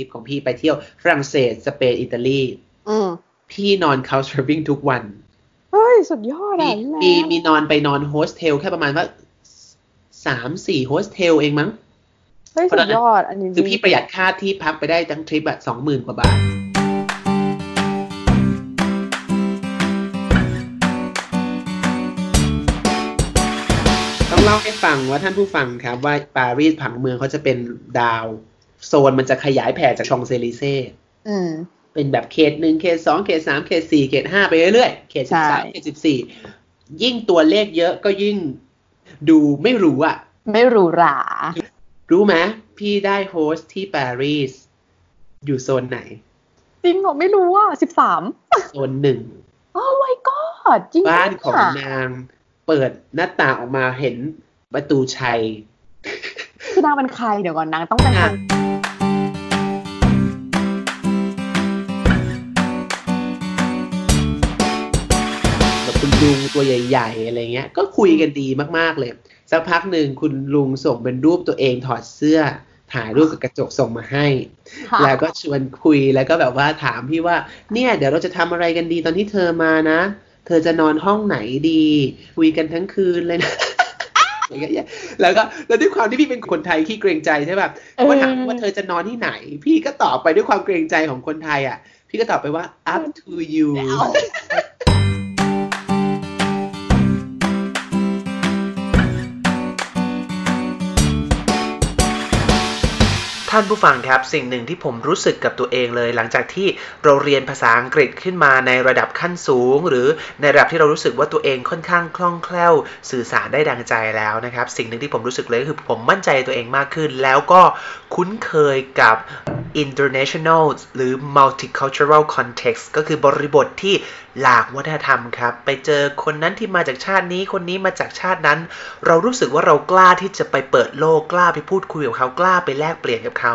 ริปของพี่ไปเที่ยวฝรั่งเศสสเปนอิตาลีอืมพี่นอน couch surfing ทุกวัน เฮ้ย สุดยอดมีอะพี่แมมีนมีนอนไปนอนโฮสเทลแค่ประมาณว่าสามสี่โฮสเทลเองมั้ง เฮ้ย สุดยอด อันนี้คือพี่ประหยัดค่าที่พักไปได้ทั้งทริปอะสองหมื่นกว่าบาทต้องเล่าให้ฟังว่าท่านผู้ฟังครับว่าปารีสผังเมืองเขาจะเป็นดาว โซนมันจะขยายแผ่จากชองเซลิเซ่อืมเป็นแบบเขตหนึ่งเขตสองเขตสามเขตสี่เขตห้าไปเรื่อยๆ เขตสิบสามใช่เขตสิบสี่ยิ่งตัวเลขเยอะก็ยิ่งดูไม่รู้อะไม่หรูหรา รู้ไหมพี่ได้ host ที่ปารีสอยู่โซนไหน จริงเหรอไม่รู้อะสิบสามโซนหนึ่งโอ้ my god จริงบ้านของปะนางเปิดหน้าต่างออกมาเห็นประตูชัย คือนางเป็นใครเดี๋ยวก่อนนางต้องเป็นคน ลุงตัวใหญ่ ๆ อะไรเงี้ย ก็คุยกันดีมากๆเลย สักพักหนึ่งคุณลุงส่งเป็นรูปตัวเองถอดเสื้อถ่ายรูปกับกระจกส่งมาให้ค่ะแล้วก็ชวนคุยแล้วก็แบบว่าถามพี่ว่า เนี่ยเดี๋ยวเราจะทำอะไรกันดีตอนที่เธอมานะ เธอจะนอนห้องไหนดี คุยกันทั้งคืนเลยนะอย่างเงี้ยแล้วก็แล้วด้วยความที่พี่เป็นคนไทยขี้เกรงใจใช่ป่ะว่าถามว่าเธอจะนอนที่ไหน พี่ก็ตอบไปด้วยความเกรงใจของคนไทยอะ พี่ก็ตอบไปว่า up to you ท่านผู้ฟังครับสิ่งหนึ่งที่ผมรู้สึกกับตัวเองเลย หลังจากที่เราเรียนภาษาอังกฤษขึ้นมาในระดับขั้นสูง หรือในระดับที่เรารู้สึกว่าตัวเองค่อนข้างคล่องแคล่ว สื่อสารได้ดังใจแล้วนะครับ สิ่งหนึ่งที่ผมรู้สึกเลยคือผมมั่นใจตัวเองมากขึ้น แล้วก็คุ้นเคยกับ international หรือ multicultural context ก็คือบริบทที่หลากวัฒนธรรมครับ ไปเจอคนนั้นที่มาจากชาตินี้คนนี้มาจากชาตินั้น เรารู้สึกว่าเรากล้าที่จะไปเปิดโลกกล้าไปพูดคุยกับเขากล้าไปแลกเปลี่ยนกับเขา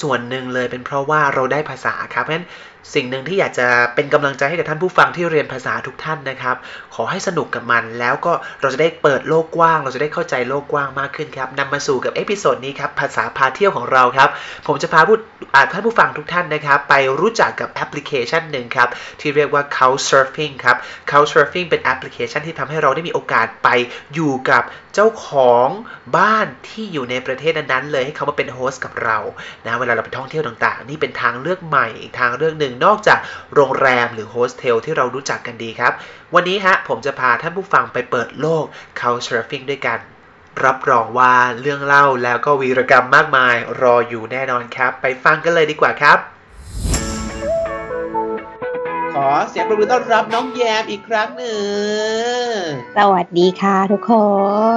ส่วนหนึ่งเลยเป็นเพราะว่าเราได้ภาษาครับเพราะฉะนั้น สิ่งหนึ่งที่อยากจะเป็นกำลังใจให้กับท่านผู้ฟังที่เรียนภาษาทุกท่านนะครับ ขอให้สนุกกับมัน แล้วก็เราจะได้เปิดโลกกว้าง เราจะได้เข้าใจโลกกว้างมากขึ้นครับนำมาสู่กับ episode นี้ครับภาษาพาเที่ยวของเราครับ ผมจะพาผู้อ่าท่านผู้ฟังทุกท่านนะครับ ไปรู้จักกับแอปพลิเคชันหนึ่งครับ ที่เรียกว่า Couchsurfing ครับ Couchsurfing เป็นแอปพลิเคชันที่ทำให้เราได้มีโอกาสไปอยู่กับเจ้าของบ้านที่อยู่ในประเทศนั้นๆเลยให้เขามาเป็น host กับเรานะเวลาเราไปท่องเที่ยวต่างๆ นี่เป็นทางเลือกใหม่อีกทางเลือกหนึ่งนอกจากโรงแรมหรือโฮสเทลที่เรารู้จักกันดีครับ วันนี้ฮะผมจะพาท่านผู้ฟังไปเปิดโลก Couchsurfing ด้วยกัน รับรองว่าเรื่องเล่าแล้วก็วีรกรรมมากมาย รออยู่แน่นอนครับ ไปฟังกันเลยดีกว่าครับ ขอเสียงปรบมือต้อนรับน้องแยมอีกครั้งหนึ่ง สวัสดีค่ะทุกค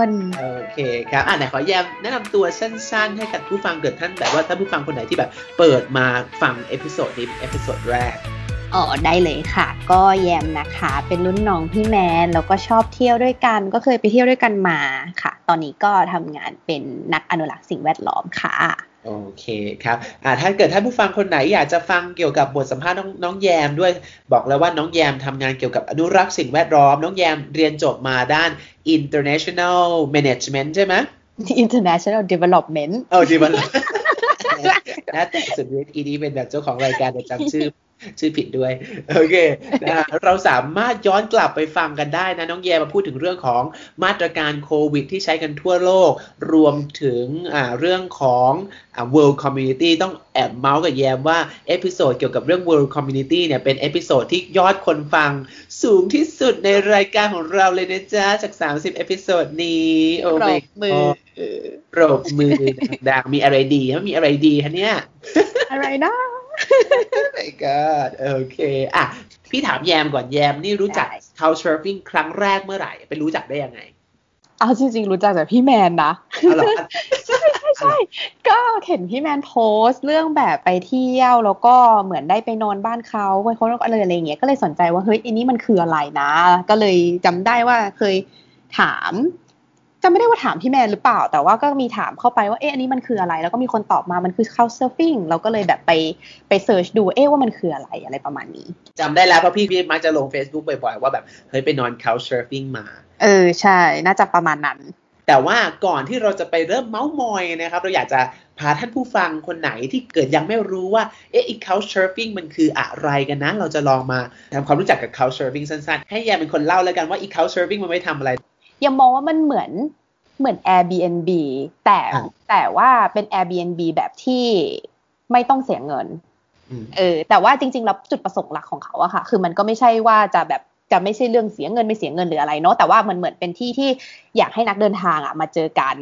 น โอเคครับ อะไหนขอแยมแนะนำตัวสั้นๆ ให้กับผู้ฟังเกิดท่านแบบว่าท่านผู้ฟังคนไหนที่แบบเปิดมาฟัง episode นี้ episode แรกอ๋อได้เลยค่ะ ก็แยมนะคะ เป็นรุ่นน้องพี่แมน แล้วก็ชอบเที่ยวด้วยกัน ก็เคยไปเที่ยวด้วยกันมาค่ะ ตอนนี้ก็ทำงานเป็นนักอนุรักษ์สิ่งแวดล้อมค่ะ โอเคครับอ่าถ้าเกิดท่านผู้ฟังคนไหนอยากจะฟังเกี่ยวกับบทสัมภาษณ์น้องน้องแยมด้วย บอกแล้วว่าน้องแยมทำงานเกี่ยวกับอนุรักษ์สิ่งแวดล้อม น้องแยมเรียนจบมาด้าน international management ใช่ไหม International Development เออดีมันนะแต่สุดฤทธิ์อีนี้เป็นแบบเจ้าของรายการแต่จำชื่อ ชื่อผิดด้วย โอเคนะเราสามารถย้อนกลับไปฟังกันได้นะ น้องแยมมาพูดถึงเรื่องของมาตรการโควิด ที่ใช้กันทั่วโลก รวมถึงอ่าเรื่องของอ่า world community ต้องแอบเมาส์กับแยมว่าepisode เกี่ยวกับเรื่อง world community เนี่ยเป็น episode ที่ยอดคนฟังสูงที่สุดในรายการของเราเลยนะจ๊ะ จาก 30 episode นี้ โอ้ปร my บมือ god ปรบมือดังๆมีอะไรดีฮะมีอะไรดีคะเนี่ยอะไรนะ my god โอเคอะพี่ถามแยมก่อนแยมนี่รู้จักได้ Couchsurfing ครั้งแรกเมื่อไหร่ไปรู้จักได้ยังไงเอาจริงๆ รู้จักจากพี่แมนนะเอาเหรอใช่ใช่ใช่ก็เห็นพี่แมนโพสต์เรื่องแบบไปเที่ยวแล้วก็เหมือนได้ไปนอนบ้านเขาไปเขาอะไรอะไรอย่างเงี้ยก็เลยสนใจว่าเฮ้ยอันนี้มันคืออะไรนะ ก็เลยจำได้ว่าเคยถาม จำไม่ได้ว่าถามพี่แมนหรือเปล่า แต่ว่าก็มีถามเข้าไปว่าเอ๊ะอันนี้มันคืออะไร แล้วก็มีคนตอบมามันคือ couchsurfing เราก็เลยแบบไปไปเสิร์ชดูเอ๊ะว่ามันคืออะไรอะไรประมาณนี้จำได้แล้วเพราะพี่พี่มักจะลง Facebook บ่อยๆ ว่าแบบเฮ้ยไปนอน Couchsurfing มา เออใช่น่าจะประมาณนั้น แต่ว่าก่อนที่เราจะไปเริ่มเมาส์มอยนะครับ เราอยากจะพาท่านผู้ฟังคนไหนที่เกิดยังไม่รู้ว่า เอ๊ะอี couch surfing มันคืออะไรกันนะ เราจะลองมาทำความรู้จักกับ couch surfing สั้นๆ ให้แยมเป็นคนเล่าแล้วกันว่าอี couch surfing มันไม่ทำอะไร ยังมองว่ามันเหมือนเหมือน Airbnb แต่อะแต่ว่าเป็น Airbnb แบบที่ไม่ต้องเสียเงินอืมเออแต่ว่าจริงๆแล้วจุดประสงค์หลักของเขาอะค่ะ คือมันก็ไม่ใช่ว่าจะแบบจะไม่ใช่เรื่องเสียเงินไม่เสียเงินหรืออะไรเนาะแต่ว่ามันเหมือนเป็นที่ที่อยากให้นักเดินทางอะมาเจอกัน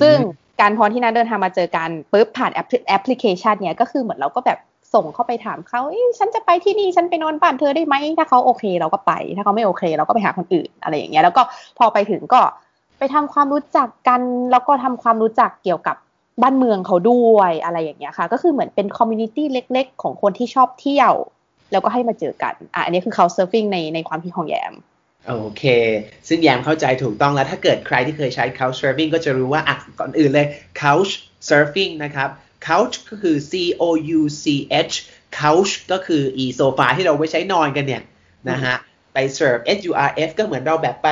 ซึ่งการพอที่นักเดินทางมาเจอกันปุ๊บผ่านแอปแอปพลิเคชันเนี้ยก็คือเหมือนเราก็แบบ ส่งเข้าไปถามเขาเอ้ฉันจะไปที่นี่ฉันไปนอนบ้านเธอได้ไหมถ้าเขาโอเคเราก็ไป ถ้าเขาไม่โอเค เราก็ไปหาคนอื่นอะไรอย่างเงี้ย แล้วก็พอไปถึงก็ไปทำความรู้จักกัน แล้วก็ทำความรู้จักเกี่ยวกับบ้านเมืองเขาด้วยอะไรอย่างเงี้ยค่ะ ก็คือเหมือนเป็น community เล็ก ๆ ของคนที่ชอบเที่ยว แล้วก็ให้มาเจอกันอะอันนี้คือเขาเซิร์ฟ i ิงในในความคิดของแยมโอเค ซึ่งแยมเข้าใจถูกต้องแล้ว ถ้าเกิดใครที่เคยใช้ couch surfing ก็จะรู้ว่าอะก่อนอื่นเลย couch surfing นะครับ couch ก็คือ c o u c h couch ก็คืออีโซฟาที่เราไว้ใช้นอนกันเนี่ยนะฮะไป surf s u r f ก็เหมือนเราแบบไป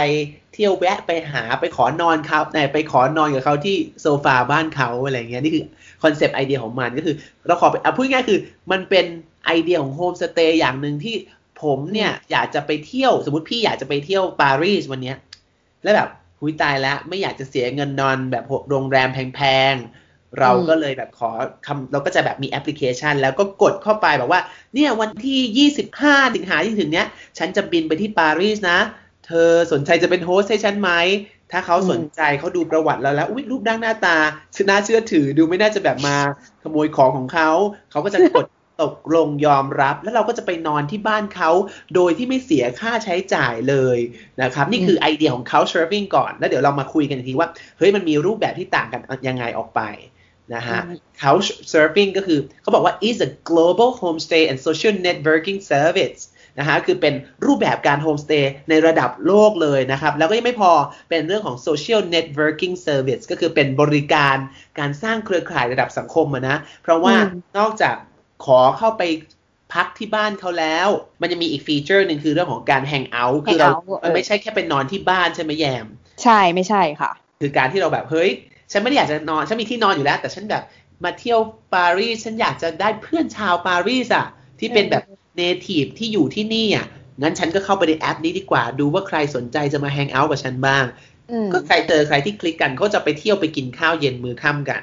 เที่ยวแวะไปหาไปขอนอนเขาไหนไปขอนอนกับเขาที่โซฟาบ้านเขาอะไรเงี้ยนี่คือconcept ไอเดียของมันก็คือ เราขอไปอะพูดง่ายๆคือมันเป็นไอเดียของโฮมสเตย์อย่างหนึ่งที่ผมเนี่ยอยากจะไปเที่ยวสมมติพี่อยากจะไปเที่ยวปารีสวันเนี้ยแล้วแบบหุยตายแล้วไม่อยากจะเสียเงินนอนแบบโรงแรมแพงๆ เราก็เลยแบบขอคำเราก็จะแบบมีแอปพลิเคชัน แล้วก็กดเข้าไปแบบว่า เนี่ยวันที่ 25 สิงหาที่ถึงเนี้ย ฉันจะบินไปที่ปารีสนะ เธอสนใจจะเป็น host ให้ฉันไหม ถ้าเขาสนใจเขาดูประวัติเราแล้วอุ๊ยรูปร่างหน้าตาชน่าเชื่อถือดูไม่น่าจะแบบมาขโมยของของเขาเขาก็จะกดตกลงยอมรับ แล้วเราก็จะไปนอนที่บ้านเขาโดยที่ไม่เสียค่าใช้จ่ายเลยนะครับ นี่คือไอเดียของ couch surfing ก่อน แล้วเดี๋ยวเรามาคุยกันอีกทีว่า เฮ้ยมันมีรูปแบบที่ต่างกันยังไงออกไป นะฮะอืม couch surfing ก็คือเขาบอกว่า is a global homestay and social networking service นะฮะคือเป็นรูปแบบการโฮมสเตย์ในระดับโลกเลยนะครับ แล้วก็ยังไม่พอเป็นเรื่องของ social networking service ก็คือเป็นบริการการสร้างเครือข่ายระดับสังคมอะนะ เพราะว่าอืมนอกจากขอเข้าไปพักที่บ้านเขาแล้ว มันจะมีอีก feature หนึ่งคือเรื่องของการ hangout คือเรา hangout เออมันไม่ใช่แค่เป็นนอนที่บ้านใช่ไหมแยม ใช่ไม่ใช่ค่ะ คือการที่เราแบบเฮ้ย ฉันไม่ได้อยากจะนอน ฉันมีที่นอนอยู่แล้ว แต่ฉันแบบมาเที่ยวปารีส ฉันอยากจะได้เพื่อนชาวปารีสอะที่เป็นแบบเนทีฟที่อยู่ที่นี่อะงั้นฉันก็เข้าไปในแอปนี้ดีกว่า ดูว่าใครสนใจจะมาแฮงเอาท์กับฉันบ้างอืมก็ใครเจอใครที่คลิกกันเขาจะไปเที่ยวไปกินข้าวเย็นมือค่ำกัน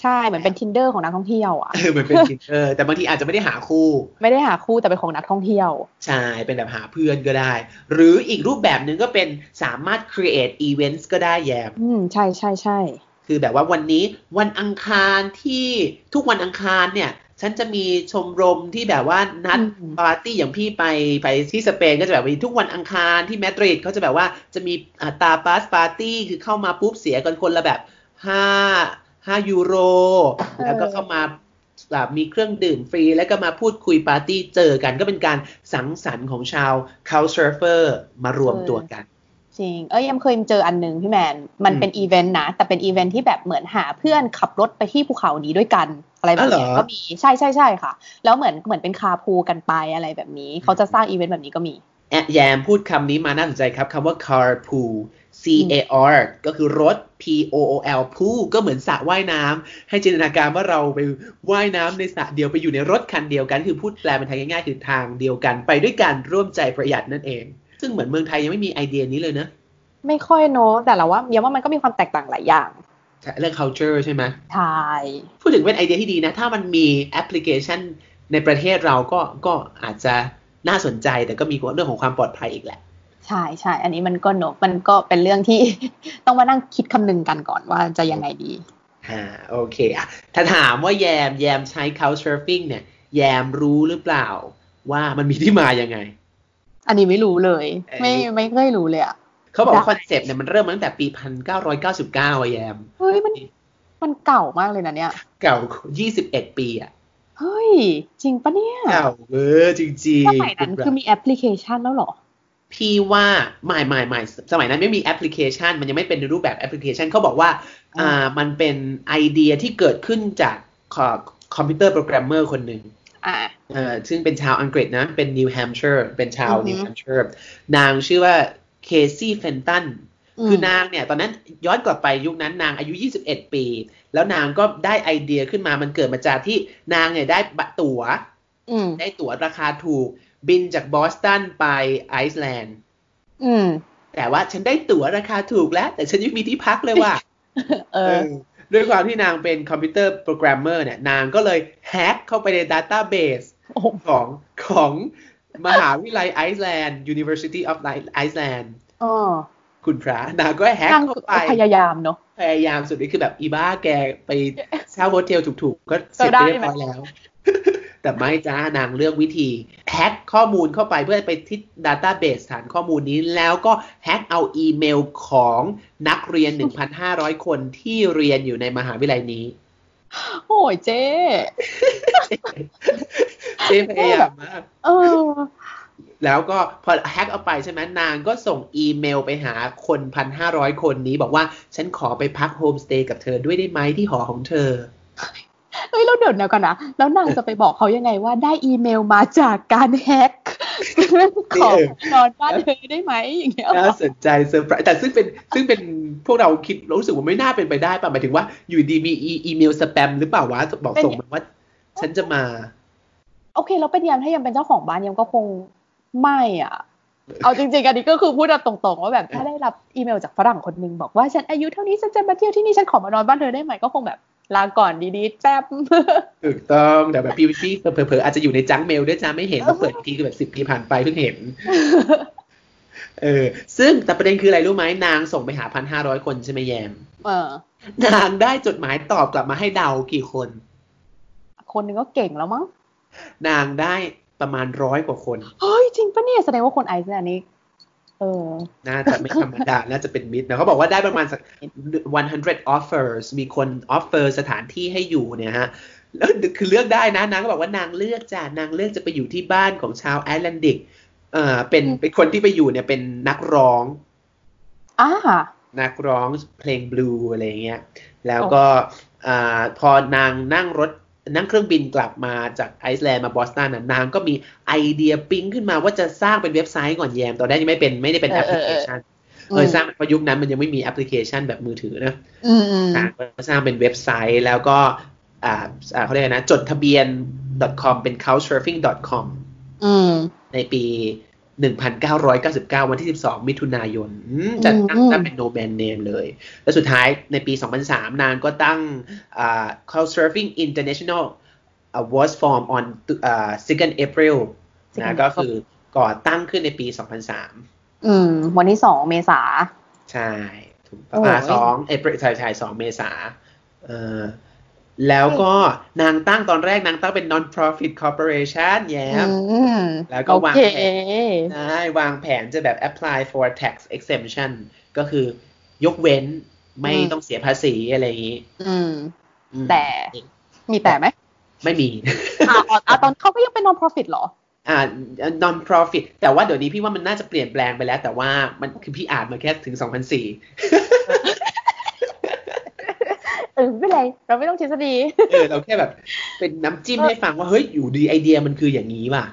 ใช่ เหมือนเป็น tinder ของนักท่องเที่ยวอะเออมันเป็นทินเออแต่บางทีอาจจะไม่ได้หาคู่ ไม่ได้หาคู่แต่เป็นของนักท่องเที่ยว ใช่ เป็นแบบหาเพื่อนก็ได้ หรืออีกรูปแบบหนึ่งก็เป็นสามารถ create events ก็ได้แยมอืมใช่ใช่ใช่ คือแบบว่าวันนี้วันอังคารที่ทุกวันอังคารเนี่ย ฉันจะมีชมรมที่แบบว่านัดปาร์ตี้อย่างพี่ไปไปที่สเปนก็จะแบบมีทุกวันอังคารที่มาดริดเขาจะแบบว่าจะมี tapas party คือเข้ามาปุ๊บเสียกันคนละแบบห้าห้ายูโร แล้วก็เข้ามาแบบมีเครื่องดื่มฟรี แล้วก็มาพูดคุยปาร์ตี้เจอกันก็เป็นการสังสรรค์ของชาว Couchsurfer มารวมตัวกัน จริง เอ้ยยังเคยเจออันหนึ่งพี่แมน มันเป็นอีเวนต์นะ แต่เป็นอีเวนต์ที่แบบเหมือนหาเพื่อนขับรถไปที่ภูเขานี้ด้วยกัน อะไรแบบเนี้ยอ๋อเหรอก็มี ใช่ใช่ใช่ค่ะ แล้วเหมือนเหมือนเป็น carpool กันไปอะไรแบบนี้ เขาจะสร้างอีเวนต์แบบนี้ก็มีแอะแยมพูดคำนี้มาน่าสนใจครับคำว่า carpool C A R ก็คือรถ P O O L pool ก็เหมือนสระว่ายน้ำให้จินตนาการว่าเราไปว่ายน้ำในสระเดียวไปอยู่ในรถคันเดียวกัน คือพูดแปลเป็นไทยง่ายๆ คือทางเดียวกัน ไปด้วยกันร่วมใจประหยัดนั่นเอง ซึ่งเหมือนเมืองไทยยังไม่มีไอเดียนี้เลยนะไม่ค่อยเนอะแต่เราว่ายังว่ามันก็มีความแตกต่างหลายอย่างเรื่อง culture ใช่ไหมใช่พูดถึงเป็นไอเดียที่ดีนะ ถ้ามันมีแอปพลิเคชันในประเทศเราก็ก็อาจจะน่าสนใจแต่ก็มีเรื่องของความปลอดภัยอีกแหละ ใช่ใช่อันนี้มันก็เนอะมันก็เป็นเรื่องที่ ต้องมานั่งคิดคำนึงกันก่อนว่าจะยังไงดีอ่าโอเคอะถ้าถามว่าแยมแยมใช้ couchsurfing เนี่ย แยมรู้หรือเปล่าว่ามันมีที่มายังไง อันนี้ไม่รู้เลยเอ้ยไม่ไม่เคยรู้เลยอะเขาบอกว่าได้คอนเซปต์เนี่ยมันเริ่มมาตั้งแต่ปี1999อะแยมเฮ้ยมันมันเก่ามากเลยนะเนี่ย เก่า21ปีอะเฮ้ย จริงปะเนี่ยเก่าเออจริงสมัยนั้นคือมีแอปพลิเคชันแล้วเหรอ พี่ว่าไม่ไม่ไม่สมัยนั้นไม่มีแอปพลิเคชัน มันยังไม่เป็นในรูปแบบแอปพลิเคชันเขาบอกว่าอ่าอ่ามันเป็นไอเดียที่เกิดขึ้นจากคอมพิวเตอร์โปรแกรมเมอร์คนหนึ่ง อ่าเอ่อซึ่งเป็นชาวอังกฤษนะ เป็นนิวแฮมป์เช r ร์เป็นชาวอือฮึนิวแฮมป์เช r ร์นางชื่อว่าเคซี่เฟนตันคือนางเนี่ยตอนนั้นย้อนกลับไปยุคนั้นนางอายุ 21 ปี แล้วนางก็ได้ไอเดียขึ้นมามันเกิดมาจากที่นางเนี่ยได้บัตรตั๋วอืมได้ตั๋วราคาถูก บินจากบอสตันไปไอซ์แลนด์อืมแต่ว่าฉันได้ตั๋วราคาถูกแล้ว แต่ฉันยังไม่มีที่พักเลยว่ะเออ ด้วยความที่นางเป็นคอมพิวเตอร์โปรแกรมเมอร์เนี่ย นางก็เลยแฮ็กเข้าไปใน database โอ้โหของของมหาวิทยาลัยไอซ์แลนด์ University of Iceland เออคุณพระนางก็แฮ็กนางเข้าไป พยายามเนาะพยายามสุดนี่คือแบบอีบ้าแกไปเช่า hotel ถูกๆ ก็เสร็จก็ได้ไปเรียบร้อยแล้ว แต่ไม่จ้านางเลือกวิธีแฮ็กข้อมูลเข้าไปเพื่อไปที่ดัตต้าเบสฐานข้อมูลนี้ แล้วก็แฮ็กเอาอีเมลของนักเรียน 1,500 คนที่เรียนอยู่ในมหาวิทยาลัยนี้ โอ้ยเจ๊เจ๊พยายามมากเออแล้วก็พอแฮ็กเอาไปใช่ไหมนางก็ส่งอีเมลไปหาคนพันห้าร้อยคนนี้บอกว่า ฉันขอไปพักโฮมสเตย์กับเธอด้วยได้ไหมที่หอของเธอ เฮ้ยเราเดี๋ยวเดี๋ยวก่อนนะแล้วนางจะไปบอกเขายังไงว่าได้อีเมลมาจากการแฮ็กขอไปนอนบ้านเธอได้ไหมอย่างเงี้ยน่าสนใจเซอร์ไพรส์แต่ซึ่งเป็นซึ่งเป็นพวกเราคิดรู้สึกว่าไม่น่าเป็นไปได้ป่ะหมายถึงว่าอยู่ดีมีอีอีเมลสแปมหรือเปล่าวะบอกส่งมาว่า ฉันจะมา โอเคเราเป็นยามถ้ายังเป็นเจ้าของบ้านยังก็คงไม่อะเอาจริงๆอันนี้ก็คือพูดแบบตรงๆว่าแบบถ้าได้รับอีเมลจากฝรั่งคนหนึ่งบอกว่าฉันอายุเท่านี้ฉันจะมาเที่ยวที่นี่ฉันขอมานอนบ้านเธอได้ไหมก็คงแบบ ลาก่อนดีๆแป๊บถูกต้องแต่แบบพี่พี่เผลอๆอาจจะอยู่ในจังเมลด้วยจ้าไม่เห็นมาเปิดอีกทีคือแบบสิบปีผ่านไปเพิ่งเห็น เออ ซึ่งแต่ประเด็นคืออะไรรู้ไหมนางส่งไปหาพันห้าร้อยคนใช่ไหมแยม เออนางได้จดหมายตอบกลับมาให้เดากี่คน คนหนึ่งก็เก่งแล้วมั้งนางได้ประมาณร้อยกว่าคน เฮ้ย จริงปะเนี่ย แสดงว่าคนไอซ์แลนด์นี้เออ น่าจะไม่ธรรมดา น่าจะเป็นมิตรนะเขาบอกว่าได้ประมาณสัก 100 offers มีคน offer สถานที่ให้อยู่เนี่ยฮะ แล้วคือเลือกได้นะ นางก็บอกว่านางเลือกจ้ะ นางเลือกจะไปอยู่ที่บ้านของชาว Icelandic เอ่อ เป็นอืมเป็นคนที่ไปอยู่เนี่ยเป็นนักร้องอ่านักร้องเพลงบลูส์อะไรเงี้ย แล้วก็อ่าพอนางนั่งรถ นั่งเครื่องบินกลับมาจากไอซ์แลนด์มาบอสตันน่ะนางก็มีไอเดียปิ๊งขึ้นมาว่าจะสร้างเป็นเว็บไซต์ก่อนแยมตอนแรกยังไม่เป็นไม่ได้เป็นเอแออปพเอลิอเคเออชันอืมเออสร้างเพราะยุคนั้นมันยังไม่มีแอปพลิเคชันแบบมือถือนะอืมอืมนางก็สร้างเป็นเว็บไซต์แล้วก็อ่าอ่าเขาเรียกอะไรนะ จดทะเบียน .com เป็น couchsurfing.com อืมในปี 1999 วันที่ 12 มิถุนายนอืมจัดตั้งอืมตั้งเป็น no band name เลย แล้วสุดท้ายในปี 2003 นางก็ตั้งอ่า Couchsurfing International uh, was formed on อ่า 2nd April นะก็คือก่อตั้งขึ้นในปี 2003 อืม วันที่สองเมษา ใช่ถูกโอ้ปะยสองเอพใช่ใช่สองเมษาเออ แล้วก็นางตั้งตอนแรกนางตั้งเป็น non-profit corporation แย้อืมมแล้วก็วางโอแผเคใช่วางแผนจะแบบ apply for tax exemption ก็คือยกเว้นไม่อืมต้องเสียภาษีอะไรอย่างนี้อืมอืมแต่ มีแต่ไหม ไม่มีอ่าอ่าตอนเขาก็ยังเป็น non profit เหรออ่า non profit แต่ว่าเดี๋ยวนี้พี่ว่ามันน่าจะเปลี่ยนแปลงไปแล้ว แต่ว่ามันคือพี่อ่านมาแค่ถึง 2004 เออไม่เป็นไรเราไม่ต้องทฤษฎีเออเราแค่แบบ เป็นน้ำจิ้มให้ฟังว่าเฮ้ยอยู่ดีไอเดียมันคืออย่างนี้ว่ะ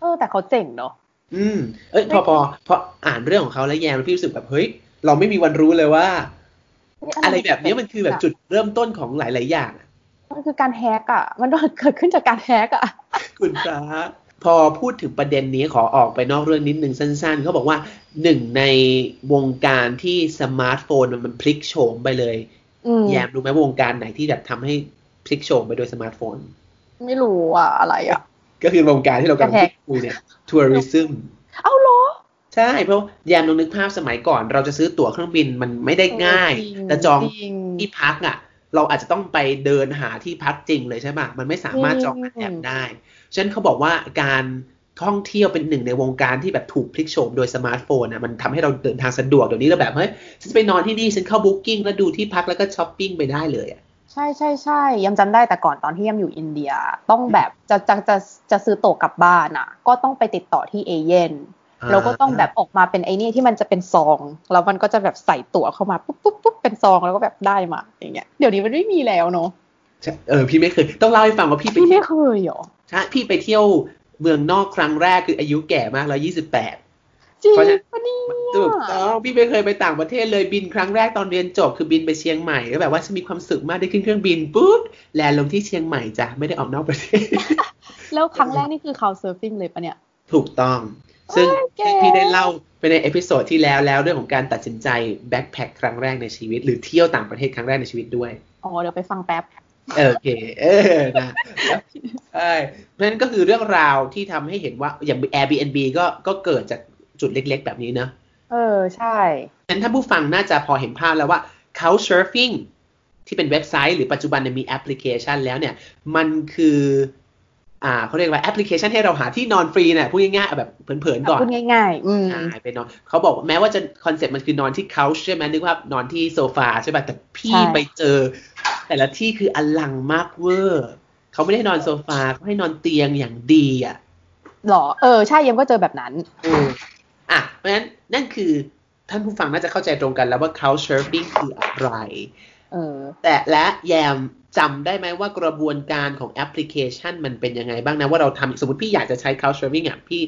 เออแต่เขาเจ๋งเนาะอืม เอ้ยพอพอพออ่านเรื่องของเขาแล้วแยมพี่รู้สึกแบบเฮ้ยเราไม่มีวันรู้เลยว่า อะไรแบบนี้มันคือแบบจุดเริ่มต้นของหลาย ๆ อย่างอะมันคือการแฮกอะ มันเกิดขึ้นจากการแฮกอะคุณพระพอพูดถึงประเด็นนี้ขอออกไปนอกเรื่องนิดนึงสั้น ๆ เขาบอกว่าหนึ่งในวงการที่สมาร์ทโฟนมันมันพลิกโฉมไปเลยอืม แยมรู้ไหมวงการไหนที่แบบทำให้พลิกโฉมไปโดยสมาร์ทโฟน ไม่รู้อะ อะไรอะ ก็คือวงการที่เรากำลังกระแทพูกดคุยเนี่ย tourism เอ้าเหรอ ใช่เพราะแยมลองนึกภาพสมัยก่อน เราจะซื้อตั๋วเครื่องบินมันไม่ได้ง่ายจริงจะจองจริงที่พักอะ เราอาจจะต้องไปเดินหาที่พักจริงเลยใช่ปะมันไม่สามารถจองผ่านแอปได้ฉะนั้นเขาบอกว่าการ ท่องเที่ยวเป็นหนึ่งในวงการที่แบบถูกพลิกโฉมโดยสมาร์ทโฟนอะมันทำให้เราเดินทางสะดวกเดี๋ยวนี้เราแบบเฮ้ยฉันจะไปนอนที่นี่ฉันเข้า Booking แล้วดูที่พักแล้วก็ช้อปปิ้งไปได้เลยอะใช่ใช่ใช่แยมจำได้แต่ก่อนตอนที่แยมอยู่อินเดีย ต้องแบบจะจะจะจะซื้อตั๋วกลับบ้านอะ ก็ต้องไปติดต่อที่เอเย่นแล้วก็ต้องแบบออกมาเป็นไอ้นี่ที่มันจะเป็นซอง แล้วมันก็จะแบบใส่ตั๋วเข้ามาปุ๊บปุ๊บปุ๊บเป็นซองแล้วก็แบบได้มาอย่างเงี้ยเดี๋ยวนี้มันไม่มีแล้วเนาะใช่เออพี่ไม่เคย ต้องเล่าให้ฟังว่าพี่ไปพี่เที่ไม่ยวเคยเหรอใช่พี่ไปเที่ยว เมืองนอกครั้งแรกคืออายุแก่มากแล้วยี่สิบแปดจริงเพราะฉะนั้นปะเนี่ยถูกต้องพี่ไม่เคยไปต่างประเทศเลยบินครั้งแรกตอนเรียนจบคือบินไปเชียงใหม่ก็แบบว่าฉันมีความสุขมากได้ขึ้นเครื่องบินปุ๊บland ลงที่เชียงใหม่จ้ะไม่ได้ออกนอกประเทศ แล้วครั้งแรกนี่คือ Couchsurfing เลยปะเนี่ย ถูกต้อง ซึ่งโอ้ยเก๋ที่พี่ได้เล่าไปใน episode ที่แล้วแล้วเรื่องของการตัดสินใจ backpack ครั้งแรกในชีวิต หรือเที่ยวต่างประเทศครั้งแรกในชีวิตด้วยอ๋อเดี๋ยวไปฟังแป๊บ โอเค เออนะใช่เพราะฉะนั้นก็คือเรื่องราวที่ทำให้เห็นว่าอย่าง Airbnb ก็ก็เกิดจากจุดเล็กๆ แบบนี้เนอะเออ ใช่งั้นถ้าผู้ฟังน่าจะพอเห็นภาพแล้วว่า Couchsurfing ที่เป็นเว็บไซต์หรือปัจจุบันเนี่ยมีแอปพลิเคชันแล้วเนี่ย มันคือ อ่าเขาเรียกว่าแอปพลิเคชันให้เราหาที่นอนฟรีเนี่ยพูดง่ายๆเอาแบบเผินๆก่อนพูดง่ายๆ อืมอ่าไปนอนเขาบอกว่าแม้ว่าจะคอนเซ็ปต์มันคือนอนที่ couch ใช่ไหมนึกว่านอนที่โซฟาใช่ป่ะแต่พี่ใช่ไปเจอ แต่ละที่คืออลังมากเวอร์เขาไม่ได้นอนโซฟาเขาให้นอนเตียงอย่างดีอะหรอเออใช่ยังก็เจอแบบนั้นเอออะเพราะฉะนั้นนั่นคือท่านผู้ฟังน่าจะเข้าใจตรงกันแล้วว่า couchsurfing คืออะไรเออแต่และแยมจำได้ไหมว่ากระบวนการของแอปพลิเคชันมันเป็นยังไงบ้างนะ ว่าเราทำสมมติพี่อยากจะใช้ couchsurfing อะพี่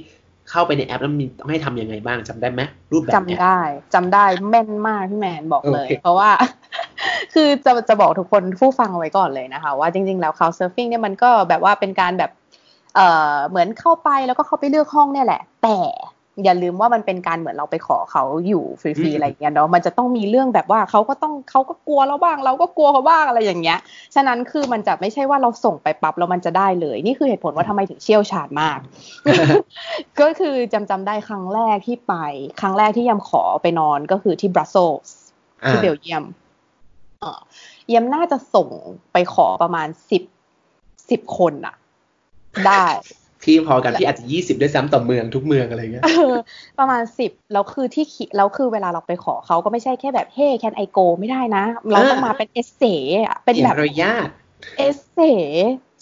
เข้าไปในแอปแล้วมีต้องให้ทำยังไงบ้างจำได้ไหมรูปแบบจำเนี้ยได้จำได้แม่นมากพี่แมนบอกเลยโอเคเพราะว่า คือจะจะบอกทุกคนผู้ฟังเอาไว้ก่อนเลยนะคะ ว่าจริง ๆ แล้ว Couchsurfing เนี่ยมันก็แบบว่าเป็นการแบบเอ่อเหมือนเข้าไปแล้วก็เข้าไปเลือกห้องเนี่ยแหละ แต่อย่าลืมว่ามันเป็นการเหมือนเราไปขอเขาอยู่ฟรีๆอะไรอย่างเงี้ยเนาะมันจะต้องมีเรื่องแบบว่าเขาก็ต้องเขาก็กลัวเราบ้าง เราก็กลัวเขาบ้างอะไรอย่างเงี้ย ฉะนั้นคือมันจะไม่ใช่ว่าเราส่งไปปั๊บแล้วมันจะได้เลย นี่คือเหตุผลว่าทำไมถึงเชี่ยวชาญมาก ก็คือจำจำได้ครั้งแรกที่ไป ครั้งแรกที่ยำขอไปนอนก็คือที่บรัสเซลส์ที่เบลเยียม เอ่อเยียมน่าจะส่งไปขอประมาณสิบสิบคนอะได้พี่พอกันพี่อาจจะยี่สิบด้วยซ้ำต่อเมืองทุกเมืองอะไรเงี้ยเออประมาณสิบแล้วคือที่ขีแล้วคือเวลาเราไปขอเขาก็ไม่ใช่แค่แบบเฮ้ can I go ไม่ได้นะ เราต้องมาเป็นเอเซ่อะเป็นเขียแบนบอนุญาตเอเซ่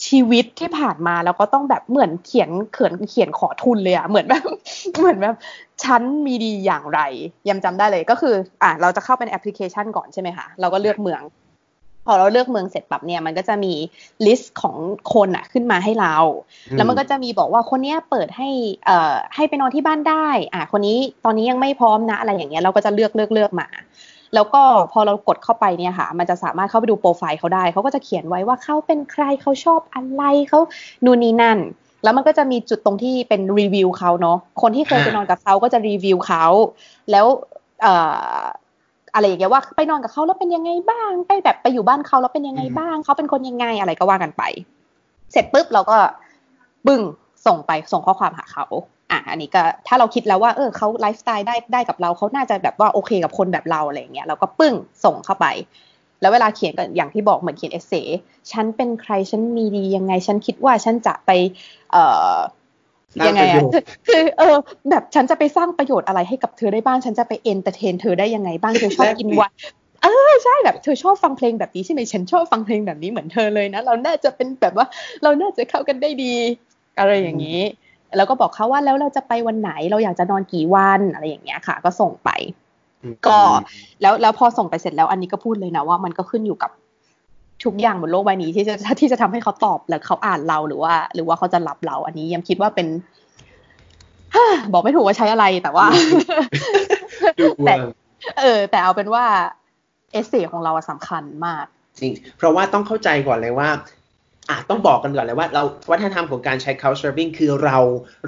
ชีวิตที่ผ่านมาแล้วก็ต้องแบบเหมือนเขียนเขียนเขียนขอทุนเลยอะเหมือนแบบเหมือนแบบฉันมีดีอย่างไรยังจำได้เลยก็คือ อะเราจะเข้าเป็นแอปพลิเคชันก่อนใช่ไหมคะเราก็เลือกเมือง พอเราเลือกเมืองเสร็จปั๊บเนี่ยมันก็จะมี list ของคนอะขึ้นมาให้เรา แล้วมันก็จะมีบอกว่าคนเนี้ยเปิดให้เอ่อให้ไปนอนที่บ้านได้ อะคนนี้ตอนนี้ยังไม่พร้อมนะอะไรอย่างเงี้ยเราก็จะเลือกเลือกเลือกมา แล้วก็พอเรากดเข้าไปเนี่ยค่ะ มันจะสามารถเข้าไปดูโปรไฟล์เขาได้ เขาก็จะเขียนไว้ว่าเขาเป็นใครเขาชอบอะไรเขานู่นนี่นั่น แล้วมันก็จะมีจุดตรงที่เป็นรีวิวเขาเนาะ คนที่เคยไปนอนกับเขาก็จะรีวิวเขา แล้วเอ่ออะไรอย่างเงี้ยว่าไปนอนกับเขาแล้วเป็นยังไงบ้าง ไปแบบไปอยู่บ้านเขาแล้วเป็นยังไงบ้าง เขาเป็นคนยังไงอะไรก็ว่ากันไป เสร็จปุ๊บเราก็บึ้งส่งไปส่งข้อความหาเขา อะอันนี้ก็ถ้าเราคิดแล้วว่าเออเขาไลฟ์สไตล์ได้ได้กับเราเขาน่าจะแบบว่าโอเคกับคนแบบเราอะไรอย่างเงี้ยเราก็ปึ้งส่งเข้าไป แล้วเวลาเขียนก็อย่างที่บอกเหมือนเขียนเอเซฉันเป็นใครฉันมีดียังไงฉันคิดว่าฉันจะไป เอ่อะยังไงสร้างประโยชน์คือคือเออ แบบฉันจะไปสร้างประโยชน์อะไรให้กับเธอได้บ้าง ฉันจะไป entertain เธอได้ยังไงบ้างเธอชอบกินไวน์เออใช่แบบเธอชอบฟังเพลงแบบนี้ใช่ไหมฉันชอบฟังเพลงแบบนี้เหมือนเธอเลยนะ เราน่าจะเป็นแบบว่าเราน่าจะเข้ากันได้ดี อะไรอย่างนี้ แล้วก็บอกเขาว่าแล้วเราจะไปวันไหนเราอยากจะนอนกี่วันอะไรอย่างเงี้ยค่ะ ก็ส่งไป ก็แล้วแล้วพอส่งไปเสร็จแล้วอันนี้ก็พูดเลยนะว่ามันก็ขึ้นอยู่กับทุกอย่างบนโลกใบนี้ที่จะที่จะทำให้เขาตอบแล้วเขาอ่านเราหรือว่า หรือว่าเขาจะรับเรา อันนี้ยังคิดว่าเป็นบอกไม่ถูกว่าใช้อะไรแต่ว่าดูแต่เมืองเออ แต่เอาเป็นว่าเอเซของเราอะสำคัญมาก จริง เพราะว่าต้องเข้าใจก่อนเลยว่า อะต้องบอกกันก่อนเลยว่าเราวัฒนธรรมของการใช้ couchsurfing คือเรา